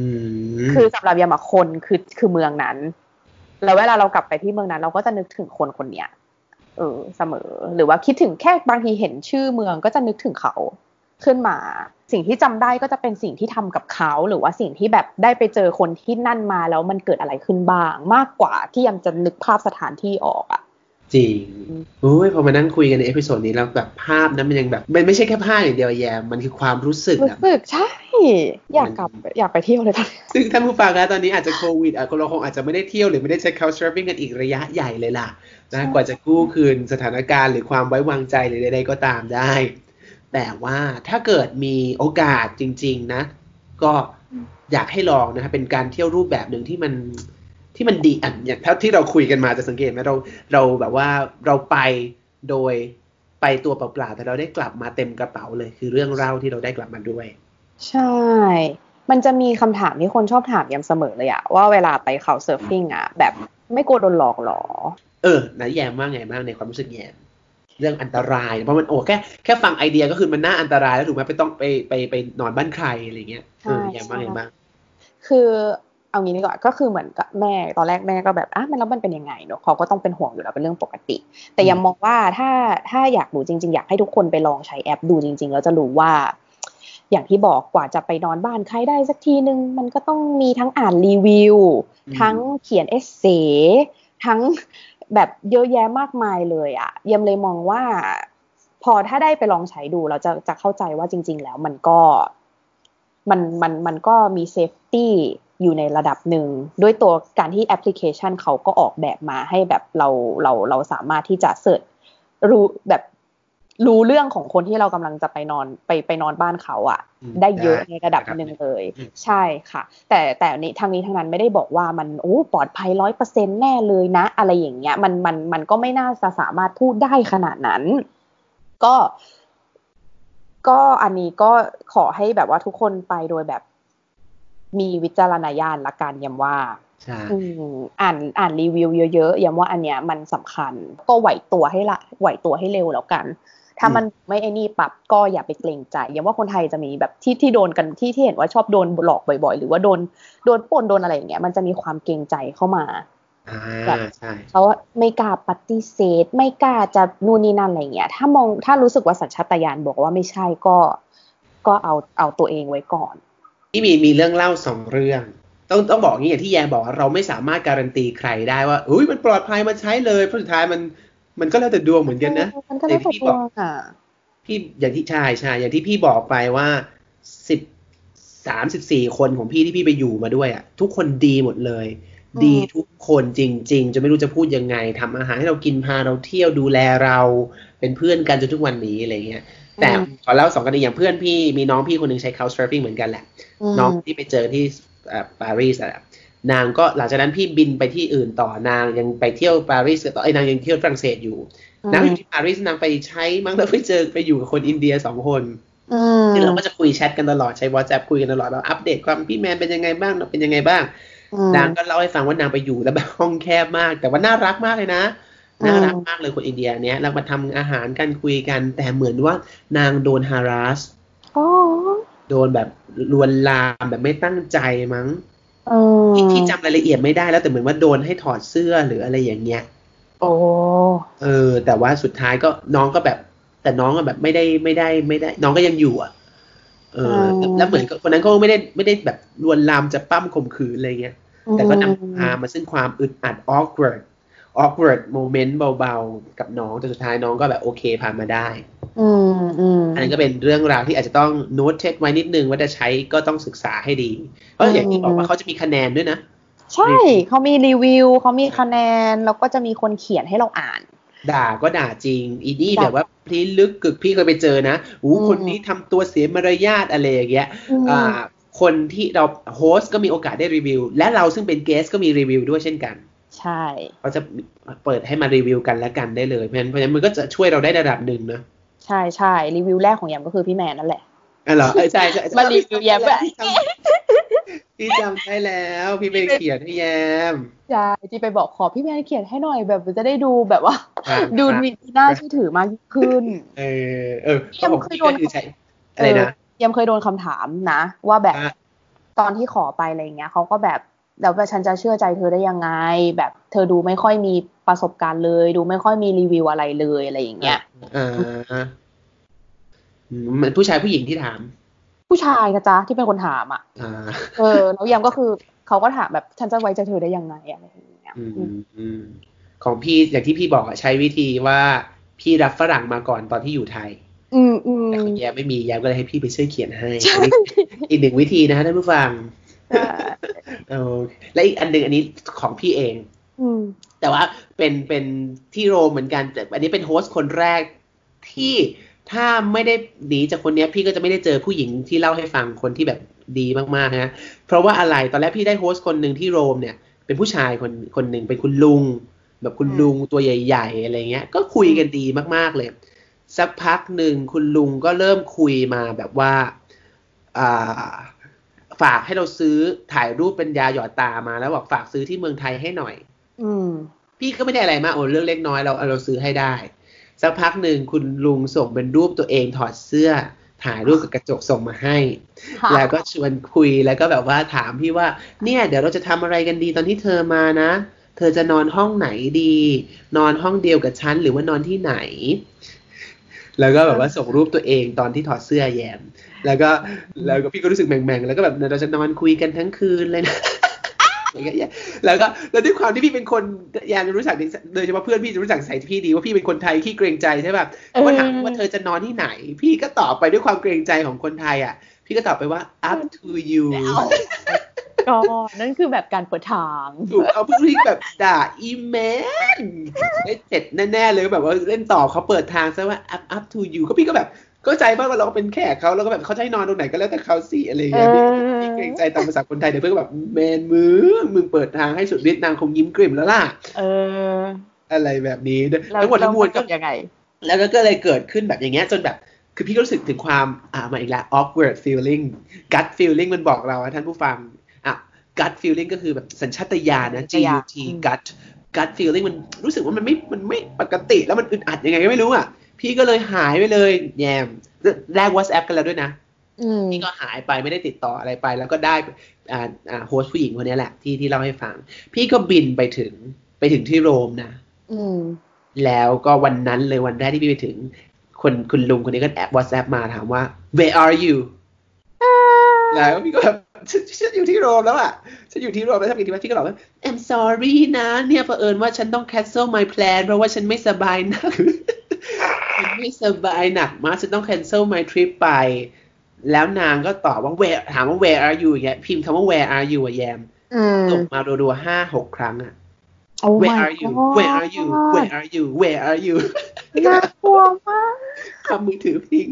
มคือสำหรับแยมอะคนคือคือเมืองนั้น แล้วเวลาเรากลับไปที่เมืองนั้น เราก็จะนึกถึงคนคนเนี้ย เออเสมอ หรือว่าคิดถึงแค่บางทีเห็นชื่อเมืองก็จะนึกถึงเขาขึ้นมา สิ่งที่จำได้ก็จะเป็นสิ่งที่ทำกับเขา หรือว่าสิ่งที่แบบได้ไปเจอคนที่นั่นมาแล้วมันเกิดอะไรขึ้นบ้าง มากกว่าที่แยมจะนึกภาพสถานที่ออกอะจริงโอ้ยพอมานั่งคุยกันใน episode นี้แล้วแบบภาพนั้นมันยังแบบมันไม่ใช่แค่ภาพอย่างเดียวแยมมันคือความรู้สึกรู้อะสึกใช่ อยากกลับอยากไปเที่ยวเลยตอนนี้ซึ่งท่านผู้ฟังนะตอนนี้อาจจะโควิดอะเราคงอาจจะไม่ได้เที่ยวหรือไม่ได้ใช้ couch surfing กันอีกระยะใหญ่เลยล่ะ นะกว่าจะกู้คืนสถานการณ์หรือความไว้วางใจหรือใดๆก็ตามได้ แต่ว่าถ้าเกิดมีโอกาสจริง ๆ นะ ก็อยากให้ลองนะครับเป็นการเที่ยวรูปแบบหนึ่งที่มันที่มันดีอะอย่างเท่าที่เราคุยกันมาจะสังเกตไหมเราเราแบบว่าเราไปโดยไปตัวเปล่าๆแต่เราได้กลับมาเต็มกระเป๋าเลย คือเรื่องเล่าที่เราได้กลับมาด้วย ใช่ มันจะมีคำถามที่คนชอบถามแยมเสมอเลยอะว่าเวลาไป couch surfing อะแบบไม่กลัวโดนหลอกหรอ เออนะแยมว่าไงบ้างในความรู้สึกแยมเรื่องอันตรายเพราะมันโอ้แค่แค่ฟังไอเดียก็คือมันน่าอันตรายแล้วถูกไหมไปต้องไปไปไปนอนบ้านใครอะไรเงี้ยเออใช่แยมว่าไงบ้างคือเอางี้ดีกว่าก็คือเหมือนกับแม่ตอนแรกแม่ก็แบบอะมันแล้วมันเป็นยังไงเนอะเขาก็ต้องเป็นห่วงอยู่แล้วเป็นเรื่องปกติ แต่ยังมองว่าถ้าถ้าอยากรู้จริง ๆ อยากให้ทุกคนไปลองใช้แอปดูจริง ๆ แล้วจะรู้ว่า อย่างที่บอกกว่าจะไปนอนบ้านใครได้สักทีนึงมันก็ต้องมีทั้งอ่านรีวิวอืมทั้งเขียนเอเซทั้ง แบบเยอะแยะมากมายเลยอะแยมเลยมองว่า พอถ้าได้ไปลองใช้ดูเราจะจะเข้าใจว่าจริง ๆ แล้วมันก็มันมันมันก็มี safety อยู่ในระดับหนึ่ง ด้วยตัวการที่แอปพลิเคชันเขาก็ออกแบบมาให้แบบเราเราเราสามารถที่จะ search รู้แบบ รู้เรื่องของคนที่เรากำลังจะไปนอนไปไปนอนบ้านเขาอะอืมได้เยอะได้ในระดับหนึ่งเลยอืมใช่ค่ะ แต่แต่นี้ทางนี้ทางนั้นไม่ได้บอกว่ามันโอ้ปลอดภัยร้อยเปอร์เซ็นแน่เลยนะ อะไรอย่างเงี้ยมันมันมันก็ไม่น่าจะสามารถพูดได้ขนาดนั้น ก็ ก็อันนี้ก็ขอให้แบบว่าทุกคนไปโดยแบบมีวิจารณญาณละกันยำว่าใช่อืมอ่านอ่านรีวิวเยอะๆย้ำว่าอันเนี้ยมันสำคัญ ก็ไหวตัวให้ละไหวตัวให้เร็วแล้วกัน ถ้ามันไม่ไอ้นี่ปรับก็อย่าไปเกรงใจย้ำว่าคนไทยจะมีแบบที่ที่โดนกันที่ที่เห็นว่าชอบโดนหลอกบ่อย ๆ หรือว่าโดนโดนปล้นโดนอะไรอย่างเงี้ยมันจะมีความเกรงใจเข้ามาอ่าแบบใช่เพราะว่าไม่กล้าปฏิเสธ ไม่กล้าจะนู่นนี่นั่นอะไรเงี้ย ถ้ามองถ้ารู้สึกว่าสัญชาตญาณบอกว่าไม่ใช่ก็ ก็เอาเอาตัวเองไว้ก่อนที่มีมีเรื่องเล่าสองเรื่อง ต้องต้องบอกอย่างนี้อย่างที่แยมบอกว่าเราไม่สามารถการันตีใครได้ว่าอุ้ยมันปลอดภัยมาใช้เลยเพราะสุดท้ายมัน มันก็แล้วแต่ดวงเหมือนกันนะมันก็แล้วแต่ที่ดบวอกงอะพี่อย่างที่ใช่ใช่อย่างที่พี่บอกไปว่าสิบสามสิบสี่คนของพี่ที่พี่ไปอยู่มาด้วยอะทุกคนดีหมดเลยอืมดีทุกคนจริง ๆ จะไม่รู้จะพูดยังไงทำอาหารให้เรากินพาเราเที่ยวดูแลเราเป็นเพื่อนกันจนทุกวันนี้อะไรเงี้ยแต่ขอเล่าสองกรณีอย่างเพื่อนพี่มีน้องพี่คนหนึ่งใช้ couch surfing เหมือนกันแหละมน้องที่ไปเจอที่เอ่อปารีสอะ นางก็หลังจากนั้นพี่บินไปที่อื่นต่อนางยังไปเที่ยวปารีสต่อไอ้ยนางยังเที่ยวฝรั่งเศสอยู่นางอยู่ที่ปารีสนางไปใช้มั้งแล้วไปเจอไปอยู่กับคนอินเดียสองคนอืมที่เราก็จะคุยแชทกันตลอดใช้ WhatsApp คุยกันตลอดเราอัปเดตความพี่แมนเป็นยังไงบ้างเราเป็นยังไงบ้างอืมนางก็เล่าให้ฟังว่านางไปอยู่แล้วแบบห้องแคบมาก แต่ว่าน่ารักมากเลยนะอืมน่ารักมากเลยคนอินเดียเนี้ยเรามาทำอาหารกันคุยกัน แต่เหมือนว่านางโดน harass อ๋อโดนแบบลวนลามแบบไม่ตั้งใจมั้ง เออพี่พี่จำรายละเอียดไม่ได้แล้วแต่เหมือนว่าโดนให้ถอดเสื้อหรืออะไรอย่างเงี้ยโอ้เออ แต่ว่าสุดท้ายก็น้องก็แบบ แต่น้องก็แบบไม่ได้ไม่ได้ไม่ได้ น้องก็ยังอยู่อะ เออ แล้วแล้วเหมือนกับคนนั้นก็ไม่ได้ไม่ได้แบบลวนลามจะปล้ำข่มขืนอะไรเงี้ย แต่ก็นำพามาซึ่งความอึดอัด awkward awkward moment เบาๆ กับน้องแต่สุดท้ายน้องก็แบบโอเคผ่านมาได้ อืมอืมอันนั้นก็เป็นเรื่องราวที่อาจจะต้อง note this ไว้นิดนึงว่าจะใช้ก็ต้องศึกษาให้ดี เพราะอย่างที่บอกว่าเขาจะมีคะแนนด้วยนะ ใช่ เขามีรีวิว เขามีคะแนน แล้วก็จะมีคนเขียนให้เราอ่าน ด่าก็ด่าจริง อีนี่ด่าแบบว่าพิลึกกึกกือพี่เคยไปเจอนะอู้อืมคนนี้ทำตัวเสียมารยาทอะไรอย่างเงี้ยอืมอ่า คนที่เราโฮสต์ก็มีโอกาสได้รีวิว และเราซึ่งเป็นเกสก็มีรีวิวด้วยเช่นกันใช่เขาจะเปิดให้มารีวิวกันและกันได้เลย เพราะฉะนั้นเพราะฉะนั้นมันก็จะช่วยเราได้ระดับหนึ่งนะ ใช่ใช่รีวิวแรกของแยมก็คือพี่แมนนั่นแหละอ๋อเหรอเออใช่ใช่ใช่มารีวิวแยมแบบพี่จำพี่จำได้แล้วพี่ไปเขียนให้แยมใช่ที่ไปบอกขอพี่แมนเขียนให้หน่อยแบบจะได้ดูแบบว่าอ่าดูมีน่าเชื่อถือมากยิ่งขึ้น เออเออยังผมเคยพี่โดก็นคือใช้อะไรนะเยมเคยโดนคำถามนะ ว่าแบบอะตอนที่ขอไปอะไรเงี้ยเขาก็แบบแล้วแบบฉันจะเชื่อใจเธอได้ยังไง แบบเธอดูไม่ค่อยมี ประสบการณ์เลย ดูไม่ค่อยมีรีวิวอะไรเลยอะไรอย่างเงี้ยอ่าอืมมันผู้ชายผู้หญิงที่ถาม ผู้ชายนะจ๊ะที่เป็นคนถามอะอ่าเออ แล้วยมก็คือเขาก็ถามแบบฉันจะไว้ใจเธอได้ยังไงอะไรอย่างเงี้ยอืมอืมของพี่อย่างที่พี่บอกอะใช้วิธีว่าพี่รับฝรั่งมาก่อนตอนที่อยู่ไทย อืมอืมแต่คุณแยมไม่มีแยมก็เลยให้พี่ไปช่วยเขียนให้ใช่อันนี้อีกหนึ่งวิธีนะฮะท่านผู้ฟังใช่เออและอีกอันหนึ่งอันนี้ของพี่เองอืม แต่ว่าเป็นเป็นที่โรมเหมือนกันแต่อันนี้เป็นโฮสต์คนแรกที่ถ้าไม่ได้หนีจากคนเนี้ยพี่ก็จะไม่ได้เจอผู้หญิงที่เล่าให้ฟังคนที่แบบดีมากๆนะเพราะว่าอะไรตอนแรกพี่ได้โฮสต์คนหนึ่งที่โรมเนี่ยเป็นผู้ชายคนคนหนึ่งเป็นคุณลุง แบบคุณลุงตัวใหญ่ๆอะไรเงี้ย ก็คุยกันดีมากๆเลย สักพักหนึ่งคุณลุงก็เริ่มคุยมาแบบว่าอ่าฝากให้เราซื้อถ่ายรูปเป็นยาหยอดตามาแล้วบอกฝากซื้อที่เมืองไทยให้หน่อย อืม พี่ก็ไม่ได้อะไรมากโอ้เรื่องเล็กน้อยเราเราซื้อให้ได้ สักพักหนึ่งคุณลุงส่งเป็นรูปตัวเองถอดเสื้อถ่ายรูปกับกระจกส่งมาให้ค่ะแล้วก็ชวนคุยแล้วก็แบบว่าถามพี่ว่า เนี่ย เดี๋ยวเราจะทำอะไรกันดีตอนที่เธอมานะ เธอจะนอนห้องไหนดี นอนห้องเดียวกับฉันหรือว่านอนที่ไหน แล้วก็แบบว่าส่งรูปตัวเองตอนที่ถอดเสื้อแยม แล้วก็แล้วก็พี่ก็รู้สึกแม่งๆแล้วก็แบบเราจะนอนคุยกันทั้งคืนเลยนะ อย่างเงี้ยแล้วก็แล้วด้วยความที่พี่เป็นคนยามจะรู้จักโดยเฉพาะเพื่อนพี่จะรู้จักใส่พี่ดีว่าพี่เป็นคนไทยขี้เกรงใจใช่ป่ะเออว่าถามว่าเธอจะนอนที่ไหน พี่ก็ตอบไปด้วยความเกรงใจของคนไทยอะ พี่ก็ตอบไปว่า up to you ก็นั่นคือแบบการเปิดทางถูกเอาเพื่อนที่แบบด่าอีแมนได้เสร็จแน่ๆเลยแบบว่าเล่นต่อเขาเปิดทางซะว่า up up to you ก็พี่ก็แบบ เข้าใจบ้างว่าเราก็เป็นแขกเขาแล้วก็แบบเขาจะให้นอนตรงไหนก็แล้วแต่เขาสิอะไรอย่างเงี้ยพี่พี่เกรงใจตามภาษาคนไทยเดี๋ยวเพื่อนก็แบบแมนมึงมึงเปิดทางให้สุดฤทธิ์นางคงยิ้มกริ่มแล้วล่ะ เออ อะไรแบบนี้แล้วทั้งหมดทั้งมวลก็แยังไง แล้วก็เลยเกิดขึ้นแบบอย่างเงี้ยจนแบบคือพี่ก็รู้สึกถึงความอ่ามาอีกแล้ว awkward feeling gut feeling มันบอกเราอะท่านผู้ฟังอะ gut feeling ก็คือแบบสัญชาตญาณนะ G สัญชาตญาณ U T gut gut feeling มันรู้สึกว่ามันไม่มันไม่ปกติแล้วมันอึดอัดยังไงก็ไม่รู้อะ พี่ก็เลยหายไปเลยแยมแลก WhatsApp กันแล้วด้วยนะอืมพี่ก็หายไปไม่ได้ติดต่ออะไรไป แล้วก็ได้อ่าอ่าโฮสต์ผู้หญิงคนนี้แหละที่ที่เล่าให้ฟัง พี่ก็บินไปถึงไปถึงที่โรมนะอืมแล้วก็วันนั้นเลยวันแรกที่พี่ไปถึงคนคุณลุงคนนี้ก็แอป WhatsApp มาถามว่า where are you แล้วพี่ก็แบบฉันฉันอยู่ที่โรมแล้วอะ ฉันอยู่ที่โรมแล้วทำไงดีวะพี่ก็บอกว่า I'm sorry นะ เนี่ยเผอิญว่าฉันต้อง cancel my plan เพราะว่าฉันไม่สบายหนัก ฉันไม่สบายหนักมากฉันต้อง cancel my trip ไป แล้วนางก็ตอบว่า where ถามว่า where are you อย่างเงี้ยพิมพ์คำว่า where are you อะแยมอืมส่งมารัวๆห้าหกครั้งอะ Oh where my are you God where are you where are you where are you น่ากลัวมากทำมือถือพิง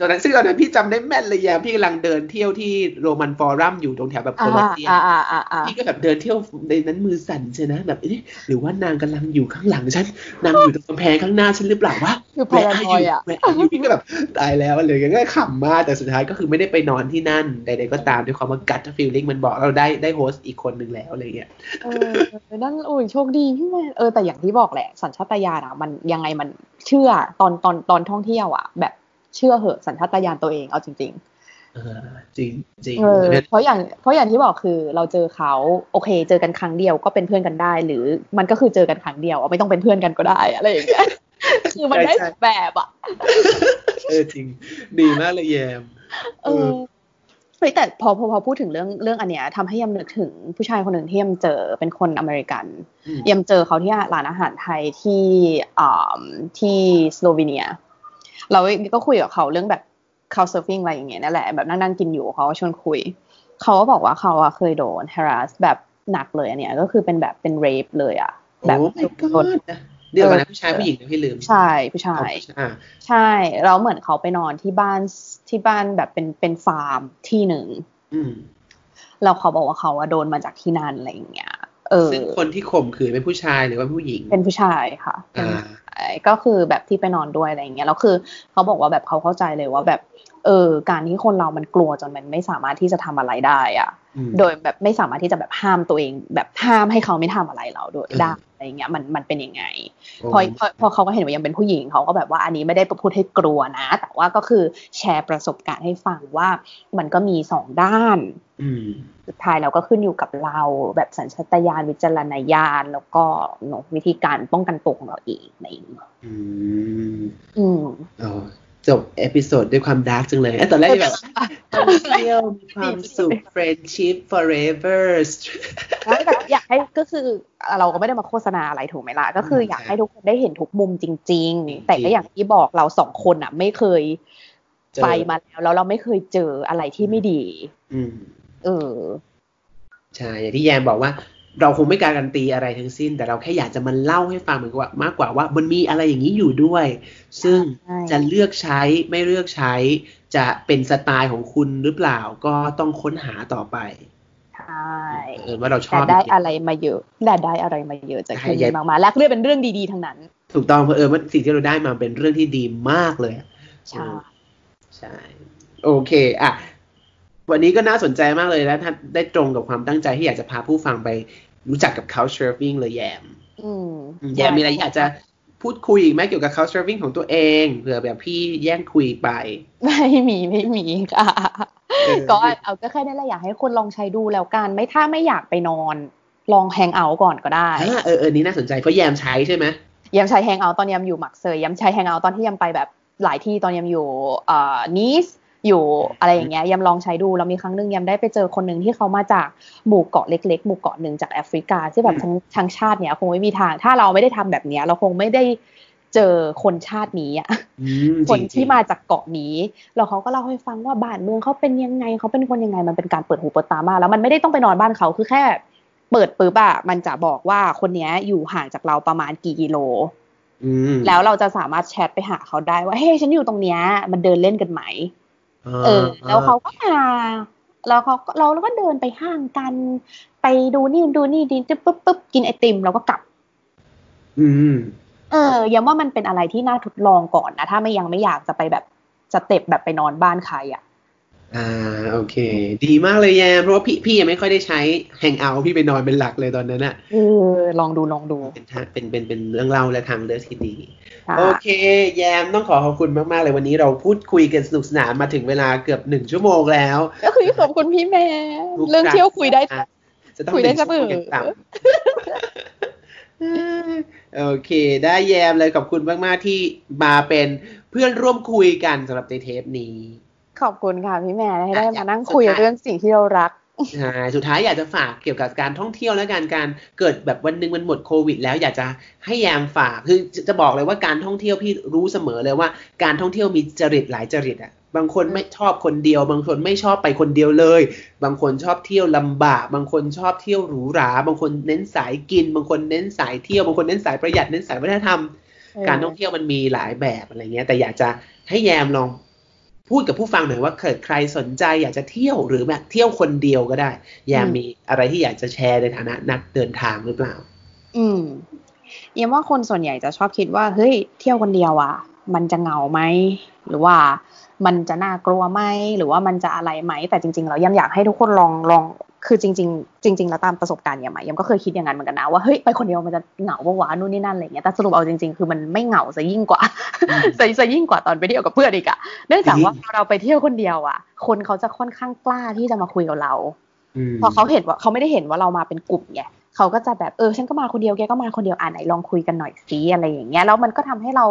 ตอนนั้นซึ่งตอนนั้นพี่จำได้แม่นเลยแยมพี่กำลังเดินเที่ยวที่โรมันฟอรัมอยู่ตรงแถวแบบโคอ่าลอสเซียมอ่าอ่าอ่าอ่าพี่ก็แบบเดินเที่ยวในนั้นมือสั่นใช่นะแบบเอ๊ะหรือว่านางกำลังอยู่ข้างหลังฉันนางอยู่ตรงกำแพงข้างหน้าฉันหรือเปล่าวะคือพารานอยอะแวร์อยู่พี่ก็แบบตายแล้วอะไรอย่างเงี้ยก็ขำมากแต่สุดท้ายก็คือไม่ได้ไปนอนที่นั่นใดๆก็ตามด้วยความว่า gut feeling มันบอกเราได้ได้ host อีกคนหนึ่งแล้วอะไรเงี้ยเออนั่นโอ้ยโชคดีพี่แมนเออแต่อย่างที่บอกแหละสัญชาตญาณอะมันยังไงมันเชื่อตอนตอนตอนท่องเที่ยวอะแบบ เชื่อเหอะสัญชาตญาณตัวเองเอาจริงเออจริงจริงๆเออเพราะอย่างเพราะอย่างที่บอกคือเราเจอเขาโอเค เจอกันครั้งเดียวก็เป็นเพื่อนกันได้ หรือมันก็คือเจอกันครั้งเดียวอะไม่ต้องเป็นเพื่อนกันก็ได้อะไรอย่างเงี้ยคือมันได้แบบอะเออจริง ดีมากเลยแยมเออเฮ้ยแต่พอพอพอพูดถึงเรื่องเรื่องอันเนี้ยทำให้แยมนึกถึงผู้ชายคนหนึ่งที่แยมเจอเป็นคนอเมริกันอืมแยมเจอเขาที่ร้านอาหารไทยที่อ่าที่สโลวีเนีย เราก็คุยกับเขาเรื่องแบบคา u เซิร์ฟิงอะไรอย่างเงี้ยนั่นแหละแบบนั่งๆกินอยู่เขาก็ชวนคุย เขาก็บอกว่าเขาอะเคยโดน harass แบบหนักเลยอันเนี้ยก็คือเป็นแบบเป็น rape เลยอะแบบโอ้ my โดน god นะเดียวกันนะผู้ชายผู้หญิงนะพี่ลืมใช่ผู้ชายอ่าใช่แล้วเหมือนเขาไปนอนที่บ้านที่บ้านแบบเป็นเป็นฟาร์มที่หนึ่งอืมแล้วเขาบอกว่าเขาอะโดนมาจากที่นั่นอะไรอย่างเงี้ยเออซึ่งคนที่ข่มขืนเป็นผู้ชายหรือว่าผู้หญิง เป็นผู้ชายค่ะ ก็คือแบบที่ไปนอนด้วยอะไรอย่างเงี้ยแล้วคือเขาบอกว่าแบบเขาเข้าใจเลยว่าแบบ เออ การที่คนเรามันกลัวจนมันไม่สามารถที่จะทำอะไรได้อะ โดยแบบไม่สามารถที่จะแบบห้ามตัวเอง แบบห้ามให้เขาไม่ทำอะไรเราโดยอืมได้อะไรเงี้ยมันมันเป็นยังไงโอ้พอพอพอเขาก็เห็นว่าแยมเป็นผู้หญิงเขาก็แบบว่าอันนี้ไม่ได้พูดให้กลัวนะ แต่ว่าก็คือแชร์ประสบการณ์ให้ฟังว่ามันก็มีสองด้านอืมสุดท้ายเราก็ขึ้นอยู่กับเราแบบสัญชาตญาณวิจารณญาณแล้วก็เนอะวิธีการป้องกันตัวของเราเองอะไรอย่างเงี้ยอืมอืมอ๋อ จบ episode ด้วยความ dark จังเลยเอ้ยตอนแรกแบบท่องเที่ยวมีความสุข friendship forever แล้วแบบอยากให้ก็คือเราก็ไม่ได้มาโฆษณาอะไรถูกไหมล่ะ ก็คืออยากให้ทุกคนได้เห็นทุกมุมจริง ๆ แต่ก็อย่างที่บอกเราสองคนอะ ไม่เคยเจอไปมาแล้วแล้วเราไม่เคยเจออะไรที่ไม่ดี อืมเออใช่ อย่างที่แยมบอกว่า เราคงไม่การันตีอะไรทั้งสิ้น แต่เราแค่อยากจะมาเล่าให้ฟังเหมือนกับว่ามากกว่าว่ามันมีอะไรอย่างนี้อยู่ด้วย ซึ่งใช่จะเลือกใช้ไม่เลือกใช้ จะเป็นสไตล์ของคุณหรือเปล่าก็ต้องค้นหาต่อไปใช่เออว่าเราชอแต่บได้จริงๆอะไรมาเยอะแต่ได้อะไรมาเยอะจากใช่คืนใหญ่นี้มากๆและเรื่องเป็นเรื่องดีๆทั้งนั้น ถูกต้องเพราะเออว่าสิ่งที่เราได้มาเป็นเรื่องที่ดีมากเลยอะใช่ใช่โอเค อะ วันนี้ก็น่าสนใจมากเลยแล้วถ้าได้ตรงกับความตั้งใจที่อยากจะพาผู้ฟังไปรู้จักกับ couchsurfing เลยแยมอืมแยมมีอะไรอยากจะพูดคุยอีกไหมเกี่ยวกับ couchsurfing ของตัวเองเผื่อแบบพี่แย่งคุยไป ไม่มีไม่มีค่ะเออก็เอาก็แค่นั้นแหละอยากให้คนลองใช้ดูแล้วกัน ไม่ถ้าไม่อยากไปนอน ลองแฮงเอาท์ก่อนก็ได้อ่าเออเออนี่น่าสนใจเพราะแยมใช้ใช่ไหมยำใช้แฮงเอาท์ตอนยำอยู่หมักเซยยำใช้แฮงเอาท์ตอนที่ยำไปแบบหลายที่ตอนยำอยู่เอ่อนีส อยู่อะไรอย่างเงี้ยยำลองใช้ดูแล้วมีครั้งหนึ่งยำได้ไปเจอคนหนึ่งที่เขามาจากหมู่เกาะเล็ก ๆ หมู่เกาะหนึ่งจากแอฟริกาที่แบบทั้งทั้งชาติเนี้ยคงไม่มีทาง ถ้าเราไม่ได้ทำแบบเนี้ย เราคงไม่ได้เจอคนชาตินี้อะอืมคนจริงๆที่มาจากเกาะนี้ แล้วเขาก็เล่าให้ฟังว่าบ้านเมืองเขาเป็นยังไงเขาเป็นคนยังไงมันเป็นการเปิดหูเปิดตามากแล้วมันไม่ได้ต้องไปนอนบ้านเขาคือแค่เปิดปุ๊บอะมันจะบอกว่าคนเนี้ยอยู่ห่างจากเราประมาณกี่กิโลอืมแล้วเราจะสามารถแชทไปหาเขาได้ว่าเฮ้ยฉันอยู่ตรงเนี้ยมันเดินเล่นกันไหม เออ แล้วเขาก็มาแล้วเขาก็เราแล้วก็เดินไปห้างกัน ไปดูนี่ดูนี่ดีปุ๊บปุ๊บปุ๊บกินไอติมแล้วก็กลับ อืม เออย้ำว่ามันเป็นอะไรที่น่าทดลองก่อนนะ ถ้าไม่ยังไม่อยากจะไปแบบสเต็ปแบบไปนอนบ้านใครอะ อ่า โอเค ดีมากเลยแยมเพราะว่าพี่พี่ยังไม่ค่อยได้ใช้ Hangout พี่ไปนอนเป็นหลักเลยตอนนั้นอะเออลองดูลองดู เป็นทางเป็นเป็นเป็นเรื่องเล่าและทางเลือกที่ดีค่ะ โอเค แยมต้องขอขอบคุณมาก ๆ เลยวันนี้เราพูดคุยกันสนุกสนานมาถึงเวลาเกือบหนึ่งชั่วโมงแล้วก็คือขอบคุณพี่แม่ทุกเรื่องเที่ยวคุยได้ครั้งจะต้องคุยได้หนึ่งชั่วโมงเสมออย่างต่ำโอเค ได้แยมเลยขอบคุณมาก ๆ ที่มาเป็นเพื่อนร่วมคุยกันสำหรับในเทปนี้ ขอบคุณค่ะพี่แม่ให้ได้อะมานั่งคุยสุดท้ายเรื่องสิ่งที่เรารัก ใช่สุดท้ายอยากจะฝากเกี่ยวกับการท่องเที่ยวและการการเกิดแบบวันหนึ่งมันหมดโควิด แล้วอยากจะให้แยมฝากคือจะจะบอกเลยว่าการท่องเที่ยวพี่รู้เสมอเลยว่า การท่องเที่ยวมีจริตหลายจริตอะบางคนไม่ชอบคนเดียว บางคนไม่ชอบไปคนเดียวเลย บางคนชอบเที่ยวลำบาก บางคนชอบเที่ยวหรูหรา บางคนเน้นสายกิน บางคนเน้นสายเที่ยว บางคนเน้นสายประหยัด เน้นสายวัฒนธรรม การท่องเที่ยวมันมีหลายแบบอะไรเงี้ย แต่อยากจะให้แยมลอง พูดกับผู้ฟังหน่อยว่าเกิดใครสนใจอยากจะเที่ยวหรือแบบเที่ยวคนเดียวก็ได้แยมอืมมีอะไรที่อยากจะแชร์ในฐานะนักเดินทางหรือเปล่า อืมเยังว่าคนส่วนใหญ่จะชอบคิดว่าเฮ้ยเที่ยวคนเดียวอะ มันจะเหงาไหมหรือว่ามันจะน่ากลัวไหมหรือว่ามันจะอะไรไหมแต่จริงๆแล้วยำอยากให้ทุกคนลองลอง คือจริง ๆ จริง ๆ แล้วตามประสบการณ์ยำอะยำก็เคยคิดอย่างนั้นเหมือนกันนะว่าเฮ้ยไปคนเดียวมันจะเหงาปะวะนู่นนี่นั่นอะไรเงี้ยแต่สรุปเอาจริง ๆ คือมันไม่เหงาซะยิ่งกว่าอืมซะซะยิ่งกว่าตอนไปเที่ยวกับเพื่อนอีกอะเนื่องจากว่าจริงพอเราไปเที่ยวคนเดียวอะคนเขาจะค่อนข้างกล้าที่จะมาคุยกับเราอืมพอเขาเห็นว่าเขาไม่ได้เห็นว่าเรามาเป็นกลุ่มไงเขาก็จะแบบเออฉันก็มาคนเดียวแกก็มาคนเดียวอ่านไหนลองคุยกันหน่อยสิอะไรอย่างเงี้ยแล้วมันก็ทำให้เรา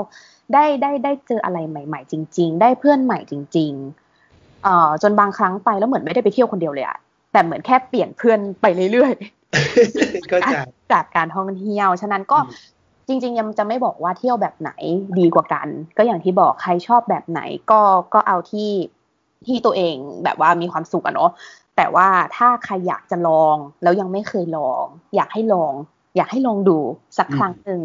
ได้ได้ได้เจออะไรใหม่ ๆ จริง ๆ ได้เพื่อนใหม่จริง ๆ เอ่อจนบางครั้งไปแล้วเหมือนไม่ได้ไปเที่ยวคนเดียวเลยอะ แต่เหมือนแค่เปลี่ยนเพื่อนไปเรื่อยๆก็จะจากการท่องเที่ยว ฉะนั้นก็อืมจริงๆยังจะไม่บอกว่าเที่ยวแบบไหนดีกว่ากัน ก็อย่างที่บอกใครชอบแบบไหนก็ก็เอาที่ที่ตัวเองแบบว่ามีความสุขอะเนาะแต่ว่าถ้าใครอยากจะลองแล้วยังไม่เคยลอง อยากให้ลอง อยากให้ลองดูสักอืมครั้งหนึ่ง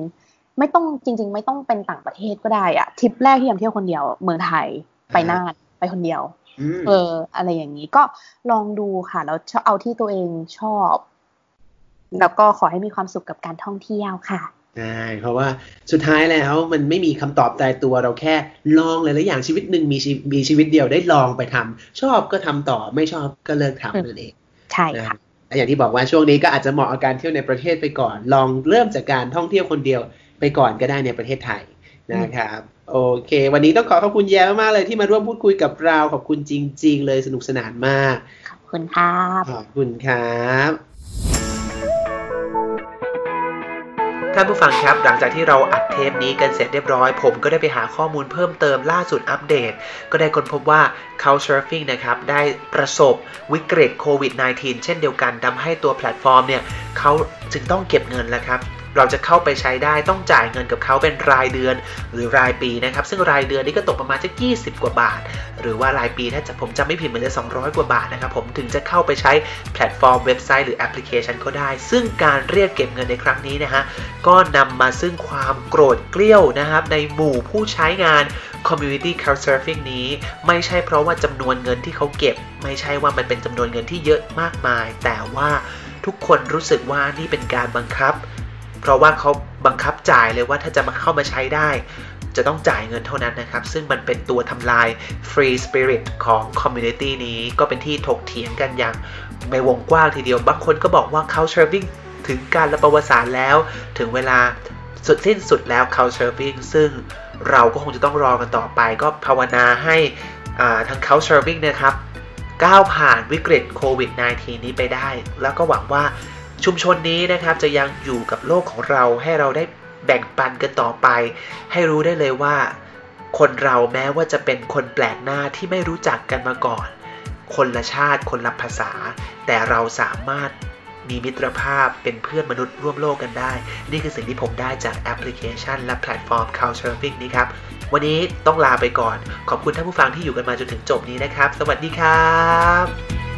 ไม่ต้องจริง ๆ ไม่ต้องเป็นต่างประเทศก็ได้อะทริปแรกที่ยำเที่ยวคนเดียว เมืองไทยไปน่านไปคนเดียวอืม เออ อะไรอย่างนี้ก็ลองดูค่ะ แล้วเอาที่ตัวเองชอบ แล้วก็ขอให้มีความสุขกับการท่องเที่ยวค่ะใช่เพราะว่าสุดท้ายแล้วมันไม่มีคำตอบตายตัวเราแค่ลองหลายๆอย่างชีวิตหนึ่งมีชีมีชีวิตเดียวได้ลองไปทำชอบก็ทำต่อไม่ชอบก็เลิกทำนั่นเอง ใช่ค่ะและอย่างที่บอกว่าช่วงนี้ก็อาจจะเหมาะกับการเที่ยวในประเทศไปก่อน ลองเริ่มจากการท่องเที่ยวคนเดียวไปก่อนก็ได้ในประเทศไทย นะครับ โอเค วันนี้ต้องขอขอบคุณแย้มากๆเลยที่มาร่วมพูดคุยกับเราขอบคุณจริง ๆ เลยสนุกสนานมาก ขอบคุณครับ ขอบคุณครับท่านผู้ฟังครับ หลังจากที่เราอัดเทปนี้กันเสร็จเรียบร้อย ผมก็ได้ไปหาข้อมูลเพิ่มเติมล่าสุดอัปเดต ก็ได้ค้นพบว่า Couchsurfing นะครับ ได้ประสบวิกฤตโควิด -19 เช่นเดียวกันทำให้ตัวแพลตฟอร์มเนี่ยเขาจึงต้องเก็บเงินแล้วครับ เราจะเข้าไปใช้ได้ต้องจ่ายเงินกับเขาเป็นรายเดือนหรือรายปีนะครับ ซึ่งรายเดือนนี่ก็ตกประมาณจะ20 กว่าบาท หรือว่ารายปีถ้าจะผมจำไม่ผิดเหมือนจะ200 กว่าบาทนะครับผมถึงจะเข้าไปใช้แพลตฟอร์มเว็บไซต์หรือแอปพลิเคชันก็ได้ ซึ่งการเรียกเก็บเงินในครั้งนี้นะฮะก็นำมาซึ่งความโกรธเกลี้ยวนะครับในหมู่ผู้ใช้งาน Community Couchsurfing นี้ ไม่ใช่เพราะว่าจำนวนเงินที่เขาเก็บ ไม่ใช่ว่ามันเป็นจำนวนเงินที่เยอะมากมาย แต่ว่าทุกคนรู้สึกว่านี่เป็นการบังคับ เพราะว่าเขาบังคับจ่ายเลยว่าถ้าจะมาเข้ามาใช้ได้ จะต้องจ่ายเงินเท่านั้นนะครับ ซึ่งมันเป็นตัวทำลาย Free Spirit ของ Community นี้ก็เป็นที่ถกเถียงกันอย่างในวงกว้างทีเดียว บางคนก็บอกว่า Couchsurfing ถึงการระประวัติศาสตร์แล้ว ถึงเวลาสุดสิ้นสุดแล้ว Couchsurfing ซึ่งเราก็คงจะต้องรอกันต่อไป ก็ภาวนาให้อ่าทาง Couchsurfing นะครับก้าวผ่านวิกฤตโควิด -19 นี้ไปได้ แล้วก็หวังว่า ชุมชนนี้นะครับจะยังอยู่กับโลกของเราให้เราได้แบ่งปันกันต่อไป ให้รู้ได้เลยว่า คนเราแม้ว่าจะเป็นคนแปลกหน้าที่ไม่รู้จักกันมาก่อน คนละชาติคนละภาษา แต่เราสามารถมีมิตรภาพเป็นเพื่อนมนุษย์ร่วมโลกกันได้ นี่คือสิ่งที่ผมได้จากแอปพลิเคชัน และแพลตฟอร์ม Couchsurfing นี้ครับ วันนี้ต้องลาไปก่อน ขอบคุณท่านผู้ฟังที่อยู่กันมาจนถึงจบนี้นะครับ สวัสดีครับ